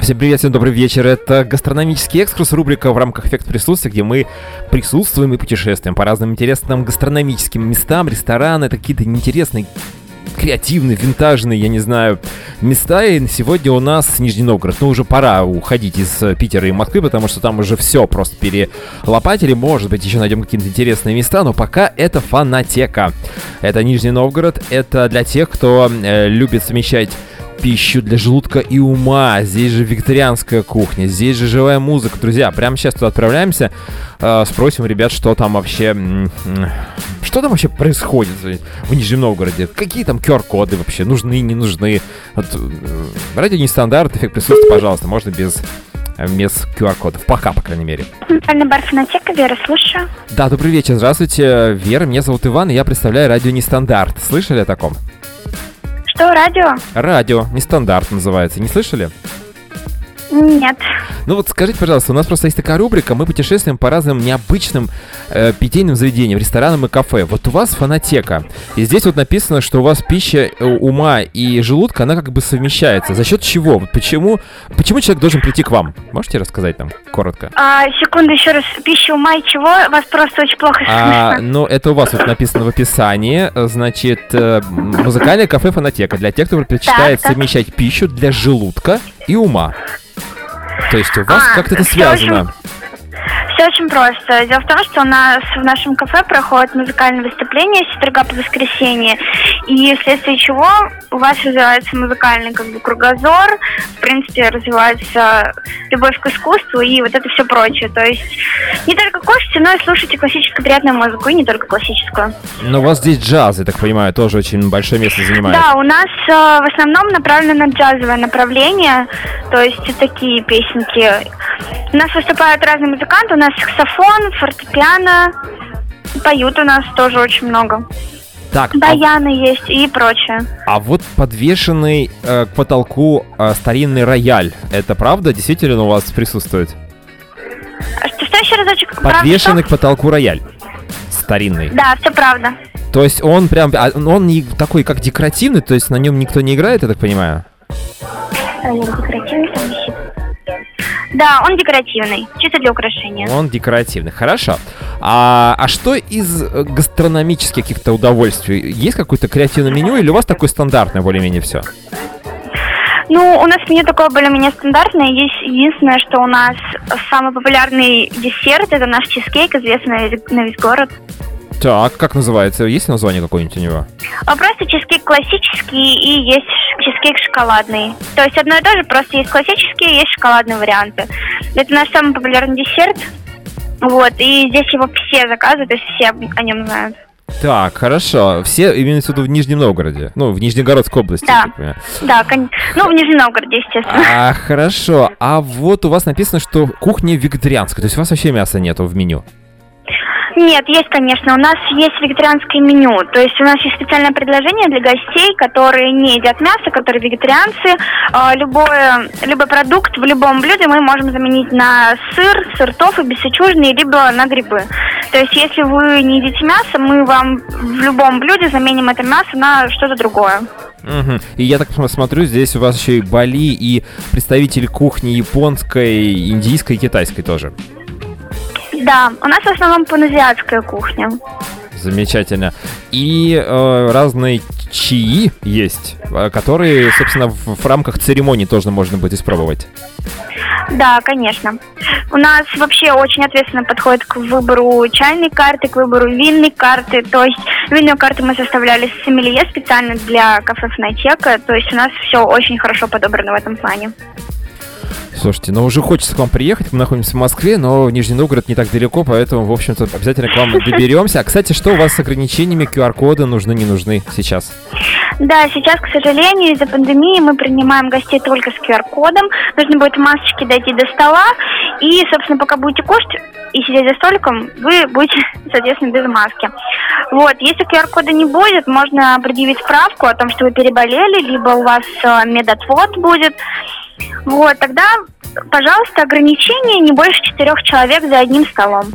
Всем привет, всем добрый вечер. Это гастрономический экскурс, рубрика в рамках «Эффект присутствия», где мы присутствуем и путешествуем по разным интересным гастрономическим местам, рестораны, это какие-то интересные креативные, винтажные, я не знаю, места. И сегодня у нас Нижний Новгород. Ну, уже пора уходить из э, Питера и Москвы, потому что там уже все просто перелопатили. Может быть, еще найдем какие-то интересные места, но пока это фанатека. Это Нижний Новгород. Это для тех, кто э, любит совмещать пищу для желудка и ума. Здесь же викторианская кухня, здесь же живая музыка. Друзья, прямо сейчас туда отправляемся. э, спросим ребят, что там вообще... Что там вообще происходит в Нижнем Новгороде? Какие там QR-коды вообще? Нужны, не нужны? Вот, э, радио нестандарт, эффект присутствия, пожалуйста. Можно без, э, без QR-кодов. Пока, по крайней мере. Центральный бар фонотека, Вера, слушаю. Да, добрый вечер, здравствуйте, Вера, меня зовут Иван, и я представляю радио Нестандарт. Слышали о таком? Что, радио? Радио Нестандарт называется, не слышали? Нет. Ну вот скажите, пожалуйста, у нас просто есть такая рубрика, мы путешествуем по разным необычным э, питейным заведениям, ресторанам и кафе. Вот у вас фонотека, и здесь вот написано, что у вас пища э, ума и желудка, она как бы совмещается. За счет чего? Почему, почему человек должен прийти к вам? Можете рассказать там коротко? А, секунду, еще раз. Пища ума и чего? Вас просто очень плохо А, слышно. ну, это у вас вот написано в описании. Значит, э, музыкальное кафе фонотека для тех, кто предпочитает Так, так. совмещать пищу для желудка и ума. То есть у вас А, как-то это связано. Все очень просто. Дело в том, что у нас в нашем кафе проходит музыкальное выступление с четверга по воскресенье. И вследствие чего у вас развивается музыкальный как бы кругозор, в принципе, развивается любовь к искусству и вот это все прочее. То есть не только кушайте, но и слушайте классическую приятную музыку, и не только классическую. Но у вас здесь джаз, я так понимаю, тоже очень большое место занимает. Да, у нас э, в основном направлено на джазовое направление, то есть такие песенки. У нас выступают разные музыканты, у нас саксофон, фортепиано, поют у нас тоже очень много. Так, а, Баяны есть и прочее. а вот подвешенный э, к потолку э, старинный рояль, это правда действительно у вас присутствует? А Что, что еще разочек? Правда, Подвешенный что? к потолку рояль. Старинный. Да, все правда. То есть он прям, а он не такой как декоративный, то есть на нем никто не играет, я так понимаю? Рояль декоративный. Да, он декоративный, чисто для украшения. Он декоративный, хорошо. А, а что из э, гастрономических каких-то удовольствий? Есть какое-то креативное меню или у вас такое стандартное более-менее все? Ну, у нас меню такое более-менее стандартное. Есть единственное, что у нас самый популярный десерт это наш чизкейк, известный на весь- на весь город. Так, как называется? Есть название какое-нибудь у него? А просто чизкейк классический и есть чизкейк шоколадный. То есть одно и то же, просто есть классические, есть шоколадные варианты. Это наш самый популярный десерт. Вот, и здесь его все заказывают, то есть все о нем знают. Так, хорошо. Все имеются в виду в Нижнем Новгороде. Ну, в Нижнегородской области. Да. Да, кон- ну, в Нижнем Новгороде, естественно. А, хорошо. А вот у вас написано, что кухня вегетарианская. То есть у вас вообще мяса нету в меню. Нет, есть, конечно. У нас есть вегетарианское меню. То есть у нас есть специальное предложение для гостей, которые не едят мясо, которые вегетарианцы. А, Любое, любой продукт в любом блюде мы можем заменить на сыр, сыр тофу, бесячужный, либо на грибы. То есть если вы не едите мясо, мы вам в любом блюде заменим это мясо на что-то другое. Мгм. И я так смотрю, здесь у вас еще и Бали, и представители кухни японской, индийской и китайской тоже. Да, у нас в основном паназиатская кухня. Замечательно. И э, разные чаи есть, э, которые, собственно, в, в рамках церемонии тоже можно будет испробовать. Да, конечно. У нас вообще очень ответственно подходит к выбору чайной карты, к выбору винной карты. То есть винную карту мы составляли с сомелье специально для кафе Фонотека. То есть у нас все очень хорошо подобрано в этом плане. Слушайте, ну уже хочется к вам приехать, мы находимся в Москве, но Нижний Новгород не так далеко, поэтому, в общем-то, обязательно к вам доберемся. А, кстати, что у вас с ограничениями QR-коды нужны, не нужны сейчас? Да, сейчас, к сожалению, из-за пандемии мы принимаем гостей только с QR-кодом. Нужно будет в масочке дойти до стола. И, собственно, пока будете кушать и сидеть за столиком, вы будете, соответственно, без маски. Вот, если QR-кода не будет, можно предъявить справку о том, что вы переболели, либо у вас э, медотвод будет. Вот, тогда, пожалуйста, ограничение не больше четырех человек за одним столом.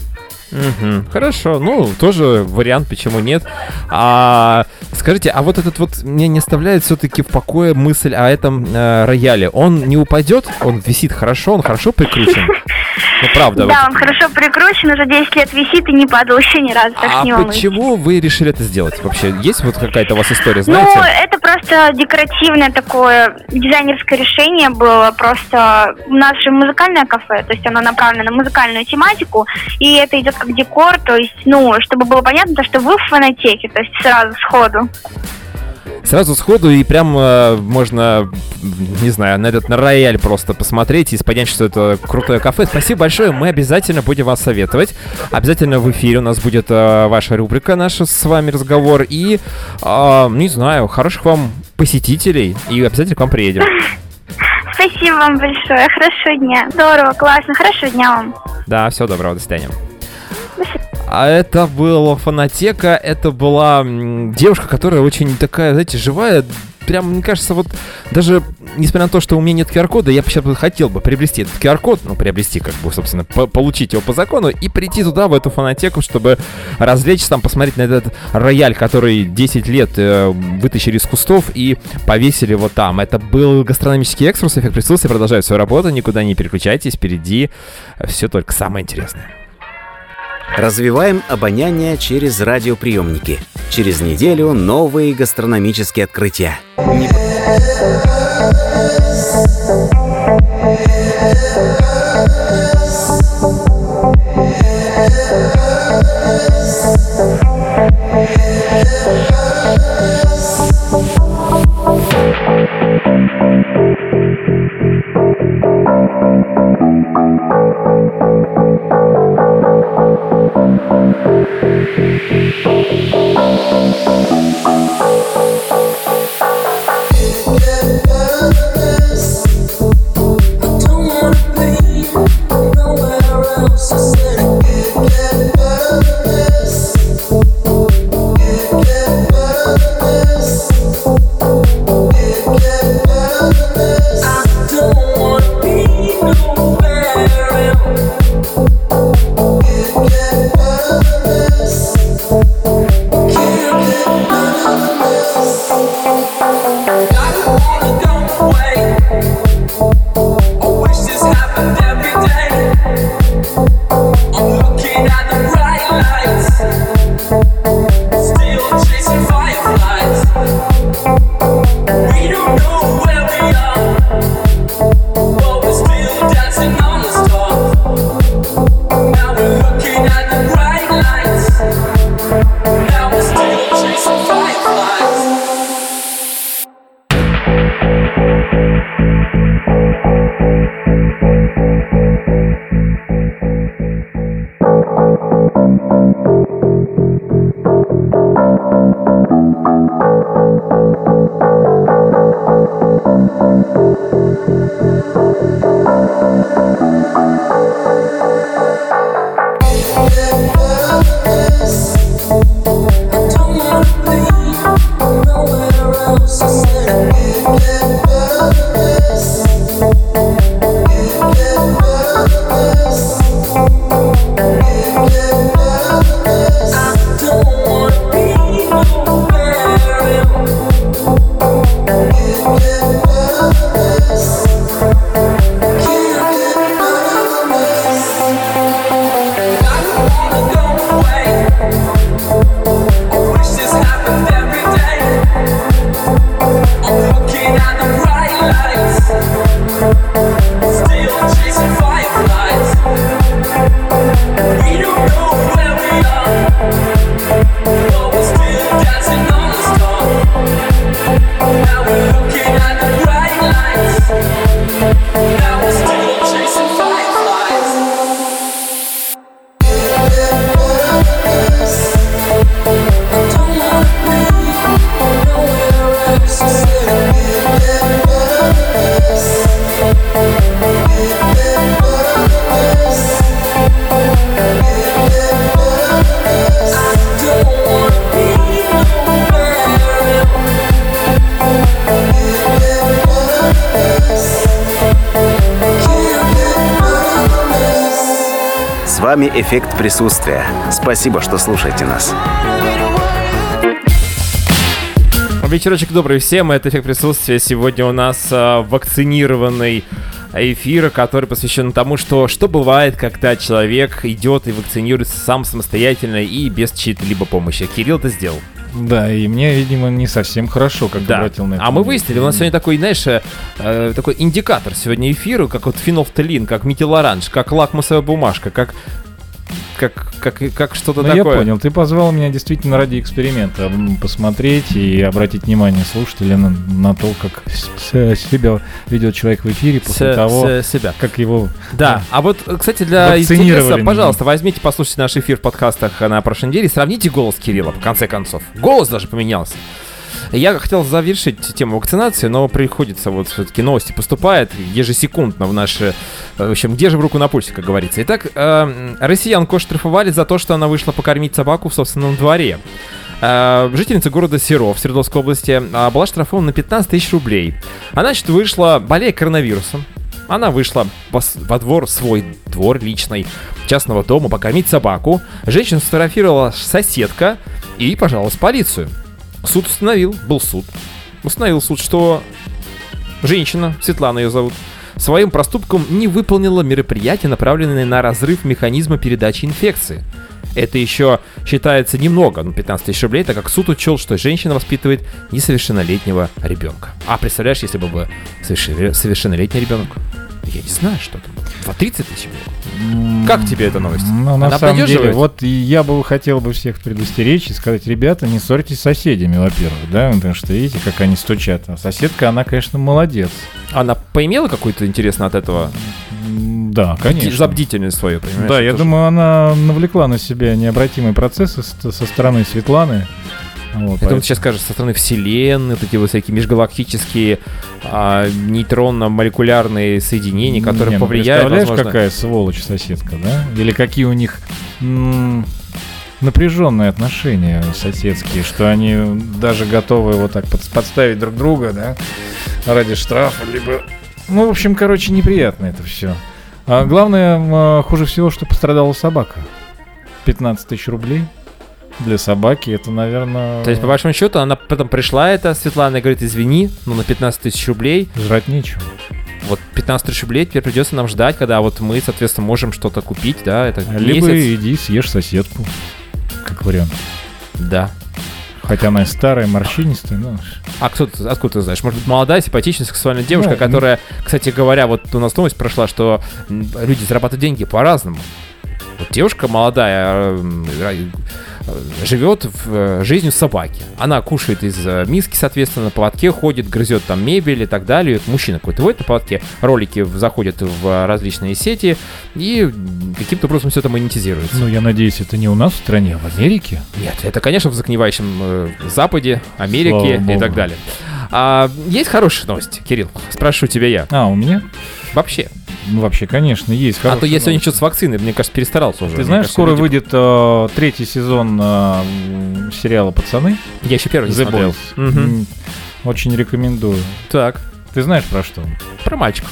Мгм, хорошо, ну, тоже вариант, почему нет. А скажите, а вот этот вот мне не оставляет все-таки в покое мысль о этом э, рояле. Он не упадет? Он висит хорошо, он хорошо прикручен? Ну, правда. Да, вот. он хорошо прикручен, уже 10 лет висит и не падал еще ни разу, так А почему вы решили это сделать? Вообще, есть вот какая-то у вас история, Ну, знаете? это просто декоративное такое дизайнерское решение было. Просто у нас же музыкальное кафе, то есть оно направлено на музыкальную тематику, и это идет как декор, то есть, ну, чтобы было понятно, то, что вы в фонотеке, то есть сразу сходу. Сразу сходу и прям э, можно, не знаю, на этот на рояль просто посмотреть и понять, что это крутое кафе. Спасибо большое, мы обязательно будем вас советовать. Обязательно в эфире у нас будет э, ваша рубрика, наш с вами разговор. И, э, не знаю, хороших вам посетителей и обязательно к вам приедем. Спасибо вам большое, хорошего дня. Здорово, классно, хорошего дня вам. Да, всего доброго, до свидания. А это была фанатека, это была девушка, которая очень такая, знаете, живая. Прям, мне кажется, вот даже несмотря на то, что у меня нет QR-кода, я сейчас хотел бы приобрести этот QR-код, ну, приобрести, как бы, собственно, по- получить его по закону и прийти туда, в эту фанатеку, чтобы развлечься, там, посмотреть на этот рояль, который 10 лет э, вытащили из кустов и повесили вот там. Это был гастрономический экскурс, эффект присутствия продолжает свою работу, никуда не переключайтесь, впереди все только самое интересное. Развиваем обоняние через радиоприемники. Через неделю новые гастрономические открытия. С вами «Эффект присутствия». Спасибо, что слушаете нас. Вечерочек добрый всем, это эффект присутствия. Сегодня у нас а, вакцинированный эфир, который посвящен тому, что, что бывает, когда человек идет и вакцинируется сам самостоятельно и без чьей-либо помощи. Кирилл это сделал. Да, и мне, видимо, не совсем хорошо, как Да. обратил на это. А мы выяснили, у нас сегодня такой, знаешь, э, э, такой индикатор сегодня эфиру, как вот фенолфталин, как метилоранж, как лакмусовая бумажка, как как, как, как что-то Ну, я такое. понял, ты позвал меня действительно ради эксперимента посмотреть и обратить внимание слушателя на, на то, как себя ведет человек в эфире после С- того, с- себя. как его... Да, а вот, кстати, для интереса, пожалуйста, возьмите, послушайте наш эфир в подкастах на прошлой неделе, сравните голос Кирилла, в конце концов. Голос даже поменялся. Я хотел завершить тему вакцинации, но приходится, вот все-таки новости поступают ежесекундно в наши... В общем, где же в руку на пульсе, как говорится. Итак, э, россиянку оштрафовали за то, что она вышла покормить собаку в собственном дворе. Э, Жительница города Серов Свердловской области а, была штрафована на 15 тысяч рублей. Она, значит, вышла, болея коронавирусом, она вышла во двор, свой двор личный, частного дома, покормить собаку. Женщину сфотографировала соседка и пожаловалась в полицию. Суд установил, был суд, установил суд, что женщина, Светлана ее зовут, своим проступком не выполнила мероприятие, направленное на разрыв механизма передачи инфекции. Это еще считается немного, ну 15 тысяч рублей, так как суд учел, что женщина воспитывает несовершеннолетнего ребенка. А представляешь, если бы был совершеннолетний ребенок? Я не знаю, что там. По 30 тысяч было. Как тебе эта новость? Ну, на Она самом деле, вот я бы хотел бы всех предостеречь и сказать, ребята, не ссорьтесь с соседями, во-первых, да, потому что видите, как они стучат. А соседка, она, конечно, молодец. Она поимела какую-то интересно от этого? Да, конечно. За бдительность свою, понимаешь? Да, я Это ж- думаю, она навлекла на себя необратимые процессы с- со стороны Светланы. Вот, Это вот поэтому- сейчас скажешь, со стороны Вселенной, вот эти вот всякие межгалактические а, нейтронно-молекулярные соединения, которые Не, ну, повлияют, Представляешь, возможно... какая сволочь соседка, да? Или какие у них м, напряженные отношения соседские, что они даже готовы вот так под- подставить друг друга, да, ради штрафа, либо... Ну, в общем, короче, неприятно это все. А главное, м, хуже всего, что пострадала собака. 15 тысяч рублей для собаки, это, наверное... То есть, по большому счету, она потом пришла, это Светлана, и говорит, извини, но на 15 тысяч рублей, Жрать нечего. вот 15 тысяч рублей теперь придется нам ждать, когда вот мы, соответственно, можем что-то купить, да, это Либо месяц. иди съешь соседку, как вариант. Да. Хотя она и старая, морщинистая, ну... А кто ты, откуда ты знаешь? Может быть, молодая, симпатичная, сексуальная девушка, Ну, которая, кстати говоря, вот у нас новость прошла, что люди зарабатывают деньги по-разному. Вот девушка молодая э, живет в, э, жизнью собаки. Она кушает из э, миски, соответственно, на поводке ходит, грызет там мебель и так далее. Вот мужчина какой-то водит на поводке, ролики в- заходят в э, различные сети и каким-то образом все это монетизируется. Ну, я надеюсь, это не у нас в стране, а в Америке. Нет, это, конечно, в загнивающем э, Западе, Слава Америке и богу. так далее. А, есть хорошие новости, Кирилл? Спрошу тебя я. А, у меня? Вообще. Ну, вообще, конечно, есть. а то я сегодня новости. что-то с вакциной, мне кажется, перестарался уже. Ты знаешь, кажется, скоро люди- выйдет э, третий сезон э, сериала «Пацаны» Я еще первый не The смотрел. Boys. М, Очень рекомендую. Так, Ты знаешь про что? про мальчиков.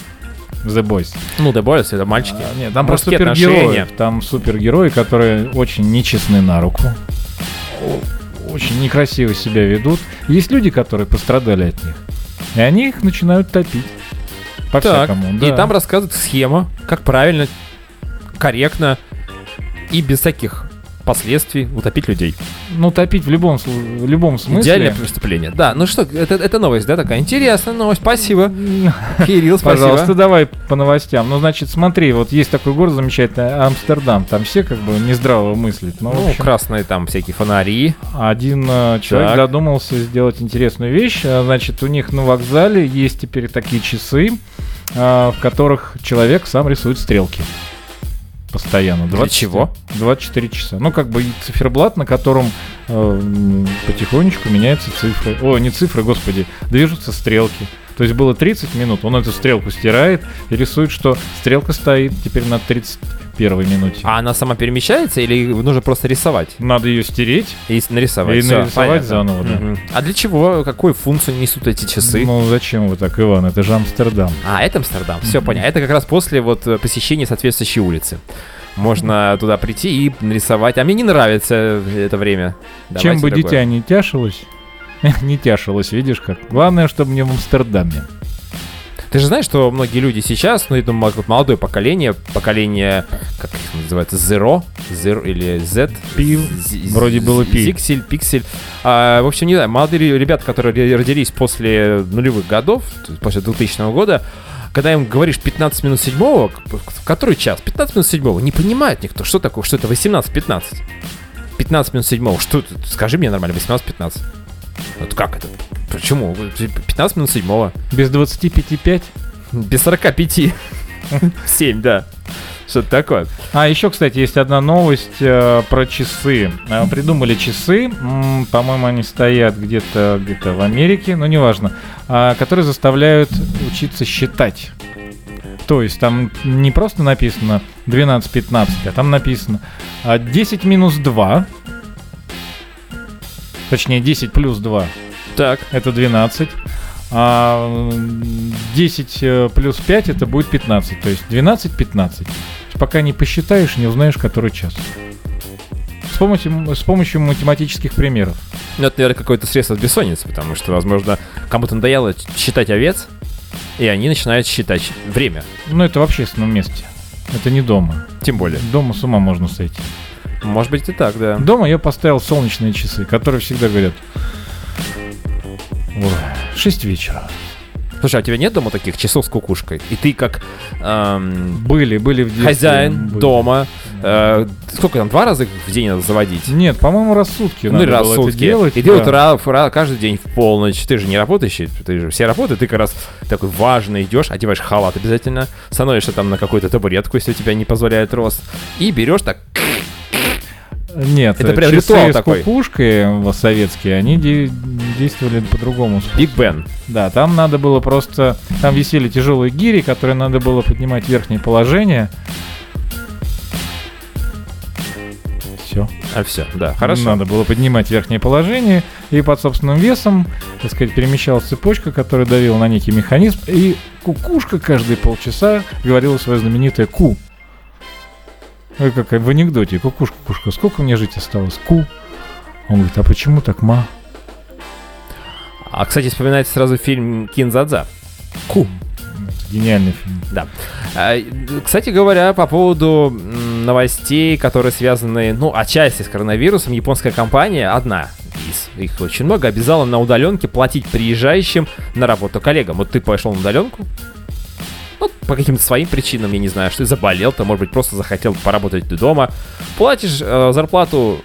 The Boys. Ну, The Boys, это мальчики. А, нет, там про Мужские супергероев. отношения. Там супергерои, которые очень нечестны на руку. Очень некрасиво себя ведут. Есть люди, которые пострадали от них. И они их начинают топить. По-всякому. и да. там рассказывают схема, как правильно, корректно и без всяких последствий утопить людей. Ну, топить в любом, в любом смысле. Идеальное преступление. Да, ну что, это, это новость, да, такая интересная новость. Спасибо. Кирилл, спасибо. Пожалуйста, давай по новостям. Ну, значит, смотри, вот есть такой город замечательный, Амстердам. Там все как бы нездраво мыслят. Ну, Ну, общем, красные там всякие фонари. один э, человек Так. додумался сделать интересную вещь. А, Значит, у них на вокзале есть теперь такие часы, а, в которых человек сам рисует стрелки. Постоянно. Для 24 чего? 24 часа. Ну, как бы циферблат, на котором э, потихонечку меняются цифры. О, не цифры, господи, движутся стрелки. То есть было 30 минут, он эту стрелку стирает и рисует, что стрелка стоит теперь на 31 минуте. А она сама перемещается или нужно просто рисовать? Надо ее стереть. И нарисовать. И Всё, нарисовать понятно. заново, да. Мгм. А для чего? Какую функцию несут эти часы? Ну зачем вы так, Иван? Это же Амстердам. А, это Амстердам. Все понятно. Это как раз после вот э, посещения соответствующей улицы. Можно туда прийти и нарисовать. А мне не нравится это время. Чем Давайте бы другое. дитя не тяшилось, не тяшилось, видишь как. Главное, чтобы не в Амстердаме. Ты же знаешь, что многие люди сейчас, ну, я думаю, вот молодое поколение, поколение, как их называется, Zero, Zero или Z? Пил. Вроде было пи. Зиксель, Пиксель. А, в общем, не знаю, молодые ребята, которые родились после нулевых годов, после 2000 года, когда им говоришь 15 минут седьмого, который час? 15 минут седьмого, не понимает никто, что такое, что это 18-15. 15 минут седьмого, что это? Скажи мне нормально, 18-15. Вот как это? Почему? 15 минут седьмого. Без 25,5. Без 45. 7, да. Что-то такое. А еще, кстати, есть одна новость э, про часы. Э, придумали часы, м, по-моему, они стоят где-то где-то в Америке, но неважно, а, которые заставляют учиться считать. То есть там не просто написано 12-15, а там написано а, 10 минус 2, точнее 10 плюс 2 Так. это 12. А м, 10 э, плюс 5 это будет 15. То есть 12, 15. То есть Пока не посчитаешь, не узнаешь, который час. С помощью, с помощью математических примеров. Ну, это, наверное, какое-то средство от бессонницы, потому что, возможно, кому-то надоело считать овец, и они начинают считать время. Но это в общественном месте. Это не дома. Тем более. Дома с ума можно сойти. Может быть и так, да. Дома я поставил солнечные часы, которые всегда говорят... «Ой, 6 вечера. Слушай, а у тебя нет дома таких часов с кукушкой? И ты как эм, Были, были в детстве. хозяин были. дома, э, сколько там, два раза в день надо заводить? Нет, по-моему, рассудки. ну или надо было это рассудки. делать, и да. ра- ра- каждый день в полночь, ты же не работаешь, ты же все работают, ты как раз такой важный идешь, одеваешь халат обязательно, становишься там на какую-то табуретку, если у тебя не позволяет рост, и берешь так, Нет, Это прям часы ритуал с такой. кукушкой э, советские, они де- действовали по-другому. Биг Бен. Да, там надо было просто... Там висели тяжелые гири, которые надо было поднимать в верхнее положение. Все. А все, да, хорошо. Надо было поднимать верхнее положение, и под собственным весом, так сказать, перемещалась цепочка, которая давила на некий механизм, и кукушка каждые полчаса говорила свое знаменитое «ку». Как в анекдоте. Кукушка, кукушка, сколько мне жить осталось? Ку. Он говорит, а почему так, ма? А, кстати, вспоминается сразу фильм Кинзадза. Ку. Гениальный фильм. Да. А, э, Кстати говоря, по поводу новостей, которые связаны, ну, отчасти с коронавирусом, японская компания, одна из, их очень много, обязала на удаленке платить приезжающим на работу коллегам. Вот ты пошел на удаленку, ну, по каким-то своим причинам, я не знаю, что ты заболел, ты, может быть, просто захотел поработать дома. Платишь э, зарплату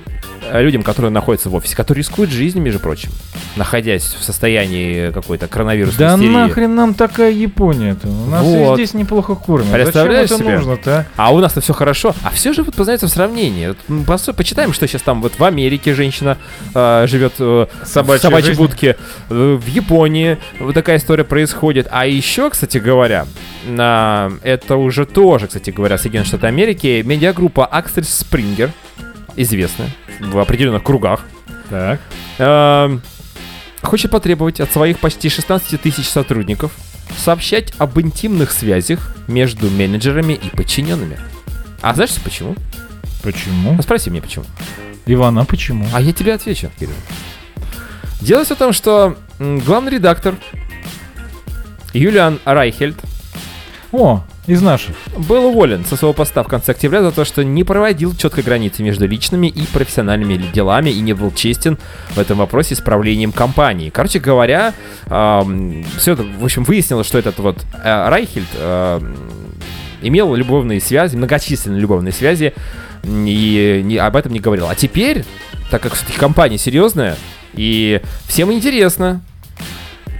людям, которые находятся в офисе, которые рискуют жизнью, между прочим, находясь в состоянии какой-то коронавирусной Да истерии. нахрен нам такая Япония-то? У нас Вот. здесь неплохо кормят. Представляешь Зачем это себе? нужно-то, а? А у нас-то все хорошо. А все же вот познается в сравнении. Вот, почитаем, что сейчас там вот в Америке женщина э, живет э, в Собачьей собачьей жизнью. будке. э, в Японии вот такая история происходит. А еще, кстати говоря, на- это уже тоже, кстати говоря, Соединенные Штаты Америки, медиагруппа Аксель Спрингер, известная в определенных кругах, Так. Эм, хочет потребовать от своих почти 16 тысяч сотрудников сообщать об интимных связях между менеджерами и подчиненными. А знаешь почему? Почему? Ну, спроси меня почему. Ивана, почему? А я тебе отвечу, Кирилл. Дело все в том, что главный редактор Юлиан Райхельд О, из наших. был уволен со своего поста в конце октября за то, что не проводил четкой границы между личными и профессиональными делами и не был честен в этом вопросе с правлением компании. Короче говоря, все это, в общем, выяснилось, что этот вот э, Райхельд эм, имел любовные связи, многочисленные любовные связи, и не- об этом не говорил. А теперь, так как все-таки компания серьезная, и всем интересно,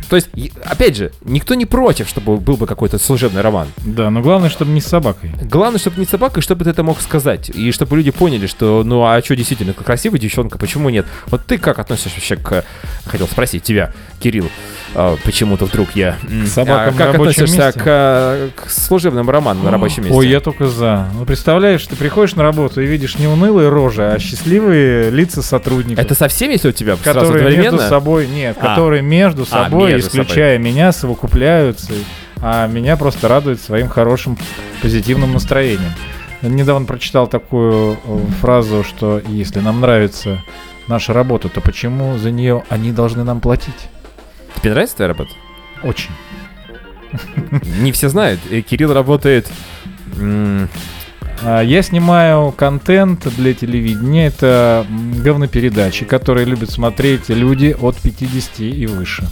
то есть, опять же, никто не против, чтобы был бы какой-то служебный роман. Да, но главное, чтобы не с собакой. Главное, чтобы не собака, и чтобы ты это мог сказать. И чтобы люди поняли, что, ну, а что действительно, красивая девчонка, почему нет? Вот ты как относишься вообще к... Хотел спросить тебя, Кирилл, а, почему-то вдруг я... К собакам а, на Как рабочем относишься месте? к, а, к служебным романам на рабочем месте? Ой, я только за. Ну, представляешь, ты приходишь на работу и видишь не унылые рожи, а счастливые лица сотрудников. Это со всеми, если у тебя сразу которые между одновременно? собой, нет, А. которые между А, собой, между исключая меня, совокупляются, а меня просто радует своим хорошим позитивным настроением. Недавно прочитал такую э, фразу, что если нам нравится наша работа, то почему за нее они должны нам платить? Тебе нравится твоя работа? Очень. Не все знают. э, Кирилл работает... А, Я снимаю контент для телевидения. Это говнопередачи, которые любят смотреть люди от 50 и выше.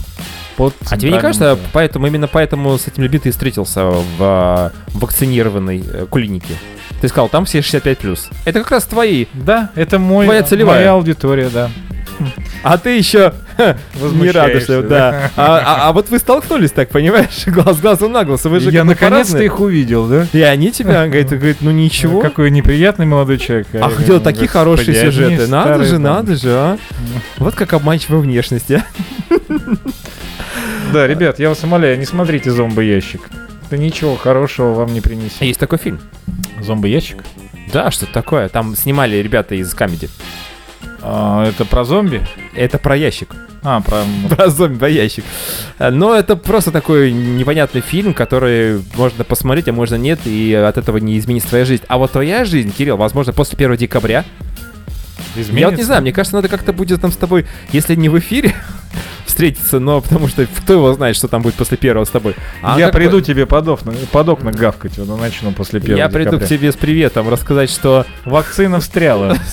А тебе не кажется, поэтому именно поэтому с этим людьми ты и встретился в а, вакцинированной э, клинике? Ты сказал, там все 65+. Это как раз твои. Да, это мой, Твоя целевая. моя аудитория, да. А ты еще не Возмущаешься, радуешься, да. А, а- а вот вы столкнулись так, понимаешь? Глаз глазу на глаз. Вы же Я наконец-то их увидел, да? И они тебя, говорит, говорит, ну ничего. Какой неприятный молодой человек. Ах, говорю, такие хорошие сюжеты. Надо же, надо же, а. Вот как обманчивая внешность, а. Да, ребят, я вас умоляю, не смотрите зомбоящик. Это ничего хорошего вам не принесет. Есть такой фильм. Зомбоящик? Да, что-то такое. Там снимали ребята из комедии. А, это про зомби? Это про ящик. А, про... Про зомби-ящик. Но это просто такой непонятный фильм, который можно посмотреть, а можно нет, и от этого не изменится твоя жизнь. А вот твоя жизнь, Кирилл, возможно, после 1 декабря. Я вот не изменится? знаю, мне кажется, надо как-то будет там с тобой, если не в эфире, встретиться, но потому что кто его знает, что там будет после первого с тобой. А я приду бы- тебе под окна, под окна гавкать, вот, начну после первого Я приду к декабря. тебе с приветом, рассказать, что Вакцина встряла.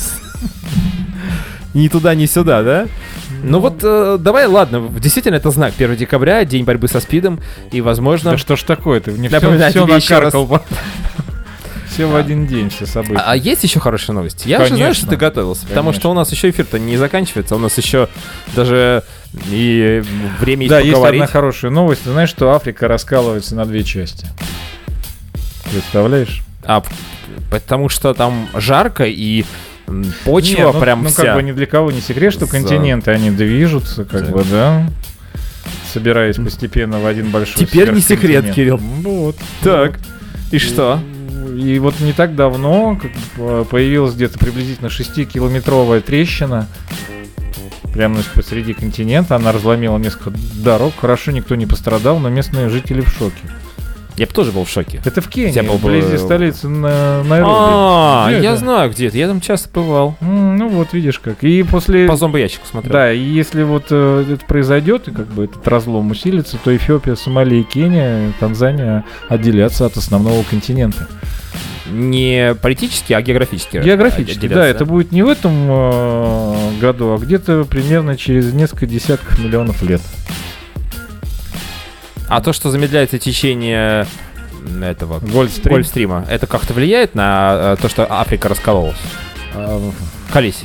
ни туда, ни сюда, да? Ну вот, э, давай, ладно, действительно, это знак 1 декабря, день борьбы со СПИДом, и, возможно... Да что ж такое, ты мне все, раз. накаркал. Все в один день, все события. А есть еще хорошая новость? Я же знаю, что Конечно. ты готовился, потому Конечно. что у нас еще эфир-то не заканчивается, у нас еще даже и время Да, есть есть поговорить. одна хорошая новость. Ты знаешь, что Африка раскалывается на две части? Представляешь? А, потому что там жарко и почва Не, ну, прям ну, вся. как бы ни для кого не секрет, что За- континенты, они движутся, как За- бы, да, собираясь постепенно в один большой Теперь не секрет. Кирилл. Вот. Так, и что? И вот не так давно появилась где-то приблизительно 6-километровая трещина прямо посреди континента. Она разломила несколько дорог. Хорошо, никто не пострадал, но местные жители в шоке. Я бы тоже был в шоке. Это в Кении, Я был бы- вблизи столицы на Найроби. А, Где я это? знаю где это, я там часто бывал. М, Ну вот, видишь как. И после... По зомбоящику смотрел. Да, и если вот э, это произойдет, и как бы этот разлом усилится, то Эфиопия, Сомали и Кения, Танзания отделятся от основного континента. Не политически, а географически. Географически, отделяться, да, это будет не в этом э, году, а где-то примерно через несколько десятков миллионов лет. А то, что замедляется течение этого Гольфстрим. Гольфстрима, это как-то влияет на э, то, что Африка раскололась? А, Колись.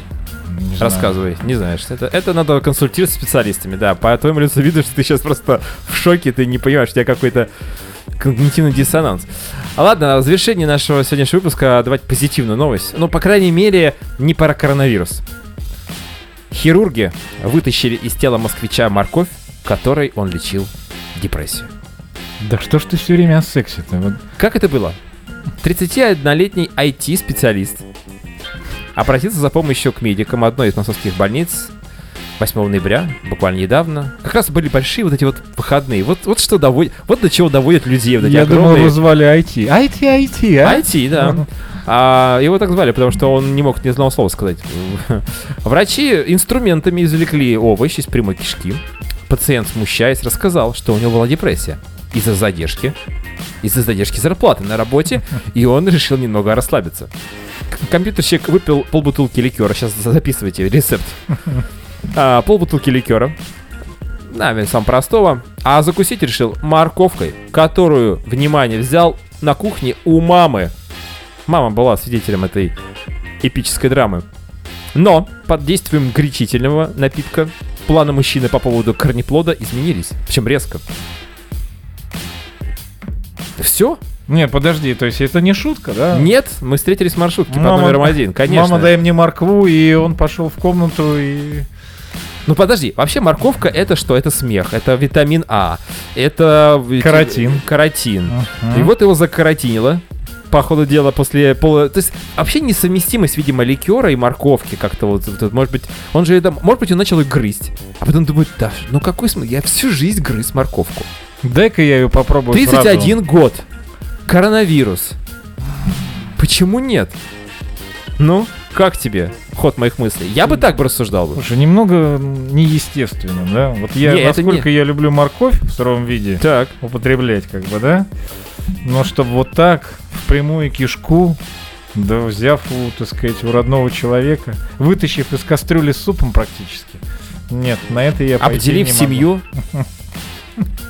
не знаю. Рассказывай. Не знаешь. Это, это надо консультироваться с специалистами, да. По твоему лицу видно, что ты сейчас просто в шоке, ты не понимаешь, у тебя какой-то когнитивный диссонанс. А ладно, в завершении нашего сегодняшнего выпуска давайте позитивную новость. Ну, по крайней мере, не про коронавирус. Хирурги вытащили из тела москвича морковь, которой он лечил депрессию. Да что ж ты все время о сексе-то? Вот Как это было? 31-летний IT-специалист обратился за помощью к медикам одной из московских больниц 8 ноября, буквально недавно. Как раз были большие вот эти вот выходные. Вот, вот что доводит, вот до чего доводят людей. Вот Я думал, огромные... его звали IT. IT, IT, а? IT, да. А, его так звали, потому что он не мог ни одного слова сказать. Врачи инструментами извлекли овощ из прямой кишки. Пациент, смущаясь, рассказал, что у него была депрессия из-за задержки, из-за задержки зарплаты на работе, и он решил немного расслабиться. Компьютерщик выпил полбутылки ликера. Сейчас записывайте рецепт. А, полбутылки ликера. Наверное, сам простого. А закусить решил морковкой, которую, внимание, взял на кухне у мамы. Мама была свидетелем этой эпической драмы. Но под действием горячительного напитка планы мужчины по поводу корнеплода изменились. Причем резко. Все? Не, подожди, то есть это не шутка, да? Нет, мы встретились в маршрутке под Мама- номером один, конечно. Мама, дай мне моркву, и он пошел в комнату и... Ну подожди, вообще морковка это что? Это смех, это витамин А, это... Каротин. Каротин. Ага. И вот его закаротинило. По ходу дела после пола... То есть вообще несовместимость, видимо, ликера и морковки как-то вот, вот, может быть, он же это, может быть, он начал их грызть. А потом думает, да, ну какой смысл? Я всю жизнь грыз морковку. Дай-ка я ее попробую 31 год. Коронавирус. Почему нет? Ну, Как тебе ход моих мыслей? Я бы так бы рассуждал бы. Слушай, немного неестественно, да? Вот я, Не, насколько я люблю морковь в сыром виде Так. употреблять, как бы, да? Но чтобы вот так, в прямую кишку, да взяв у, так сказать, у родного человека, вытащив из кастрюли с супом практически. Нет, на это я Обделив не семью.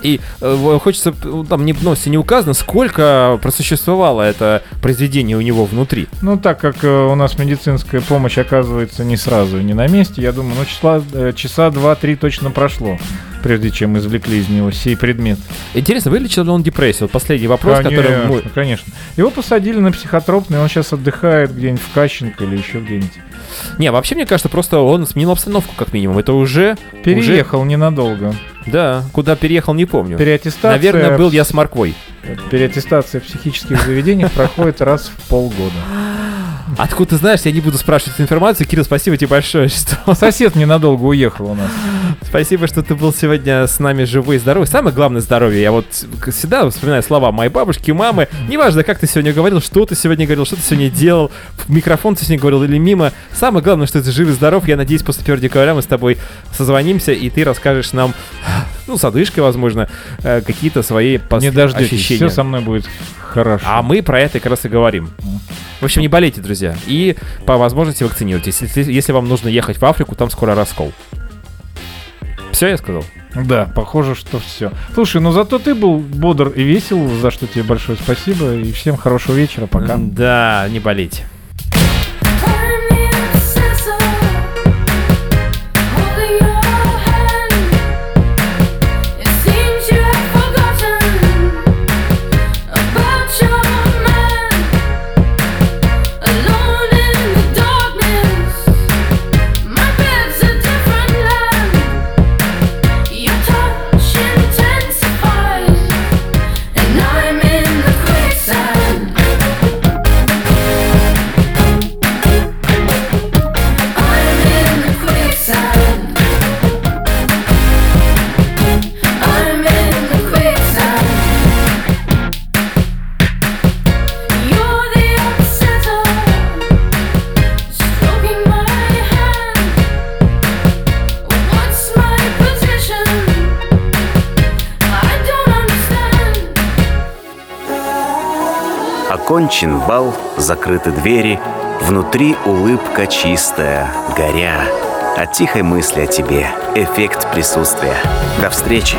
И э, хочется, э, там не, новости не указано, сколько просуществовало это произведение у него внутри. Ну, так как э, у нас медицинская помощь оказывается не сразу и не на месте, я думаю, ну, числа, э, часа два-три точно прошло, прежде чем извлекли из него сей предмет. Интересно, вылечил ли он депрессию? Вот последний вопрос, который конечно, мы... конечно. Его посадили на психотропный, он сейчас отдыхает где-нибудь в Кащенко или еще где-нибудь. Не, вообще, мне кажется, просто он сменил обстановку, как минимум. Это уже... Переехал ненадолго. уже- да, куда переехал, не помню. Переаттестация, Наверное, был я с морквой. переаттестация в психических заведениях проходит раз в полгода. Откуда ты знаешь, я не буду спрашивать эту информацию. Кирилл, спасибо тебе большое, что... Сосед ненадолго уехал у нас. Спасибо, что ты был сегодня с нами живой и здоровый. Самое главное здоровье. Я вот всегда вспоминаю слова моей бабушки, мамы. Неважно, как ты сегодня говорил, что ты сегодня говорил, что ты сегодня делал, в микрофон ты сегодня говорил или мимо. Самое главное, что ты жив и здоров. Я надеюсь, после 1 декабря мы с тобой созвонимся, и ты расскажешь нам, ну, с одышкой, возможно, э, какие-то свои пос- Не дождетесь, ощущения. все со мной будет хорошо. А мы про это как раз и говорим. В общем, не болейте, друзья. И по возможности вакцинируйтесь. Если, если вам нужно ехать в Африку, там скоро раскол. Все, я сказал? Да, похоже, что все. Слушай, ну зато ты был бодр и весел, за что тебе большое спасибо. И всем хорошего вечера, пока. Да, не болейте. Окончен бал, закрыты двери, внутри улыбка чистая, горя. От тихой мысли о тебе, эффект присутствия. До встречи!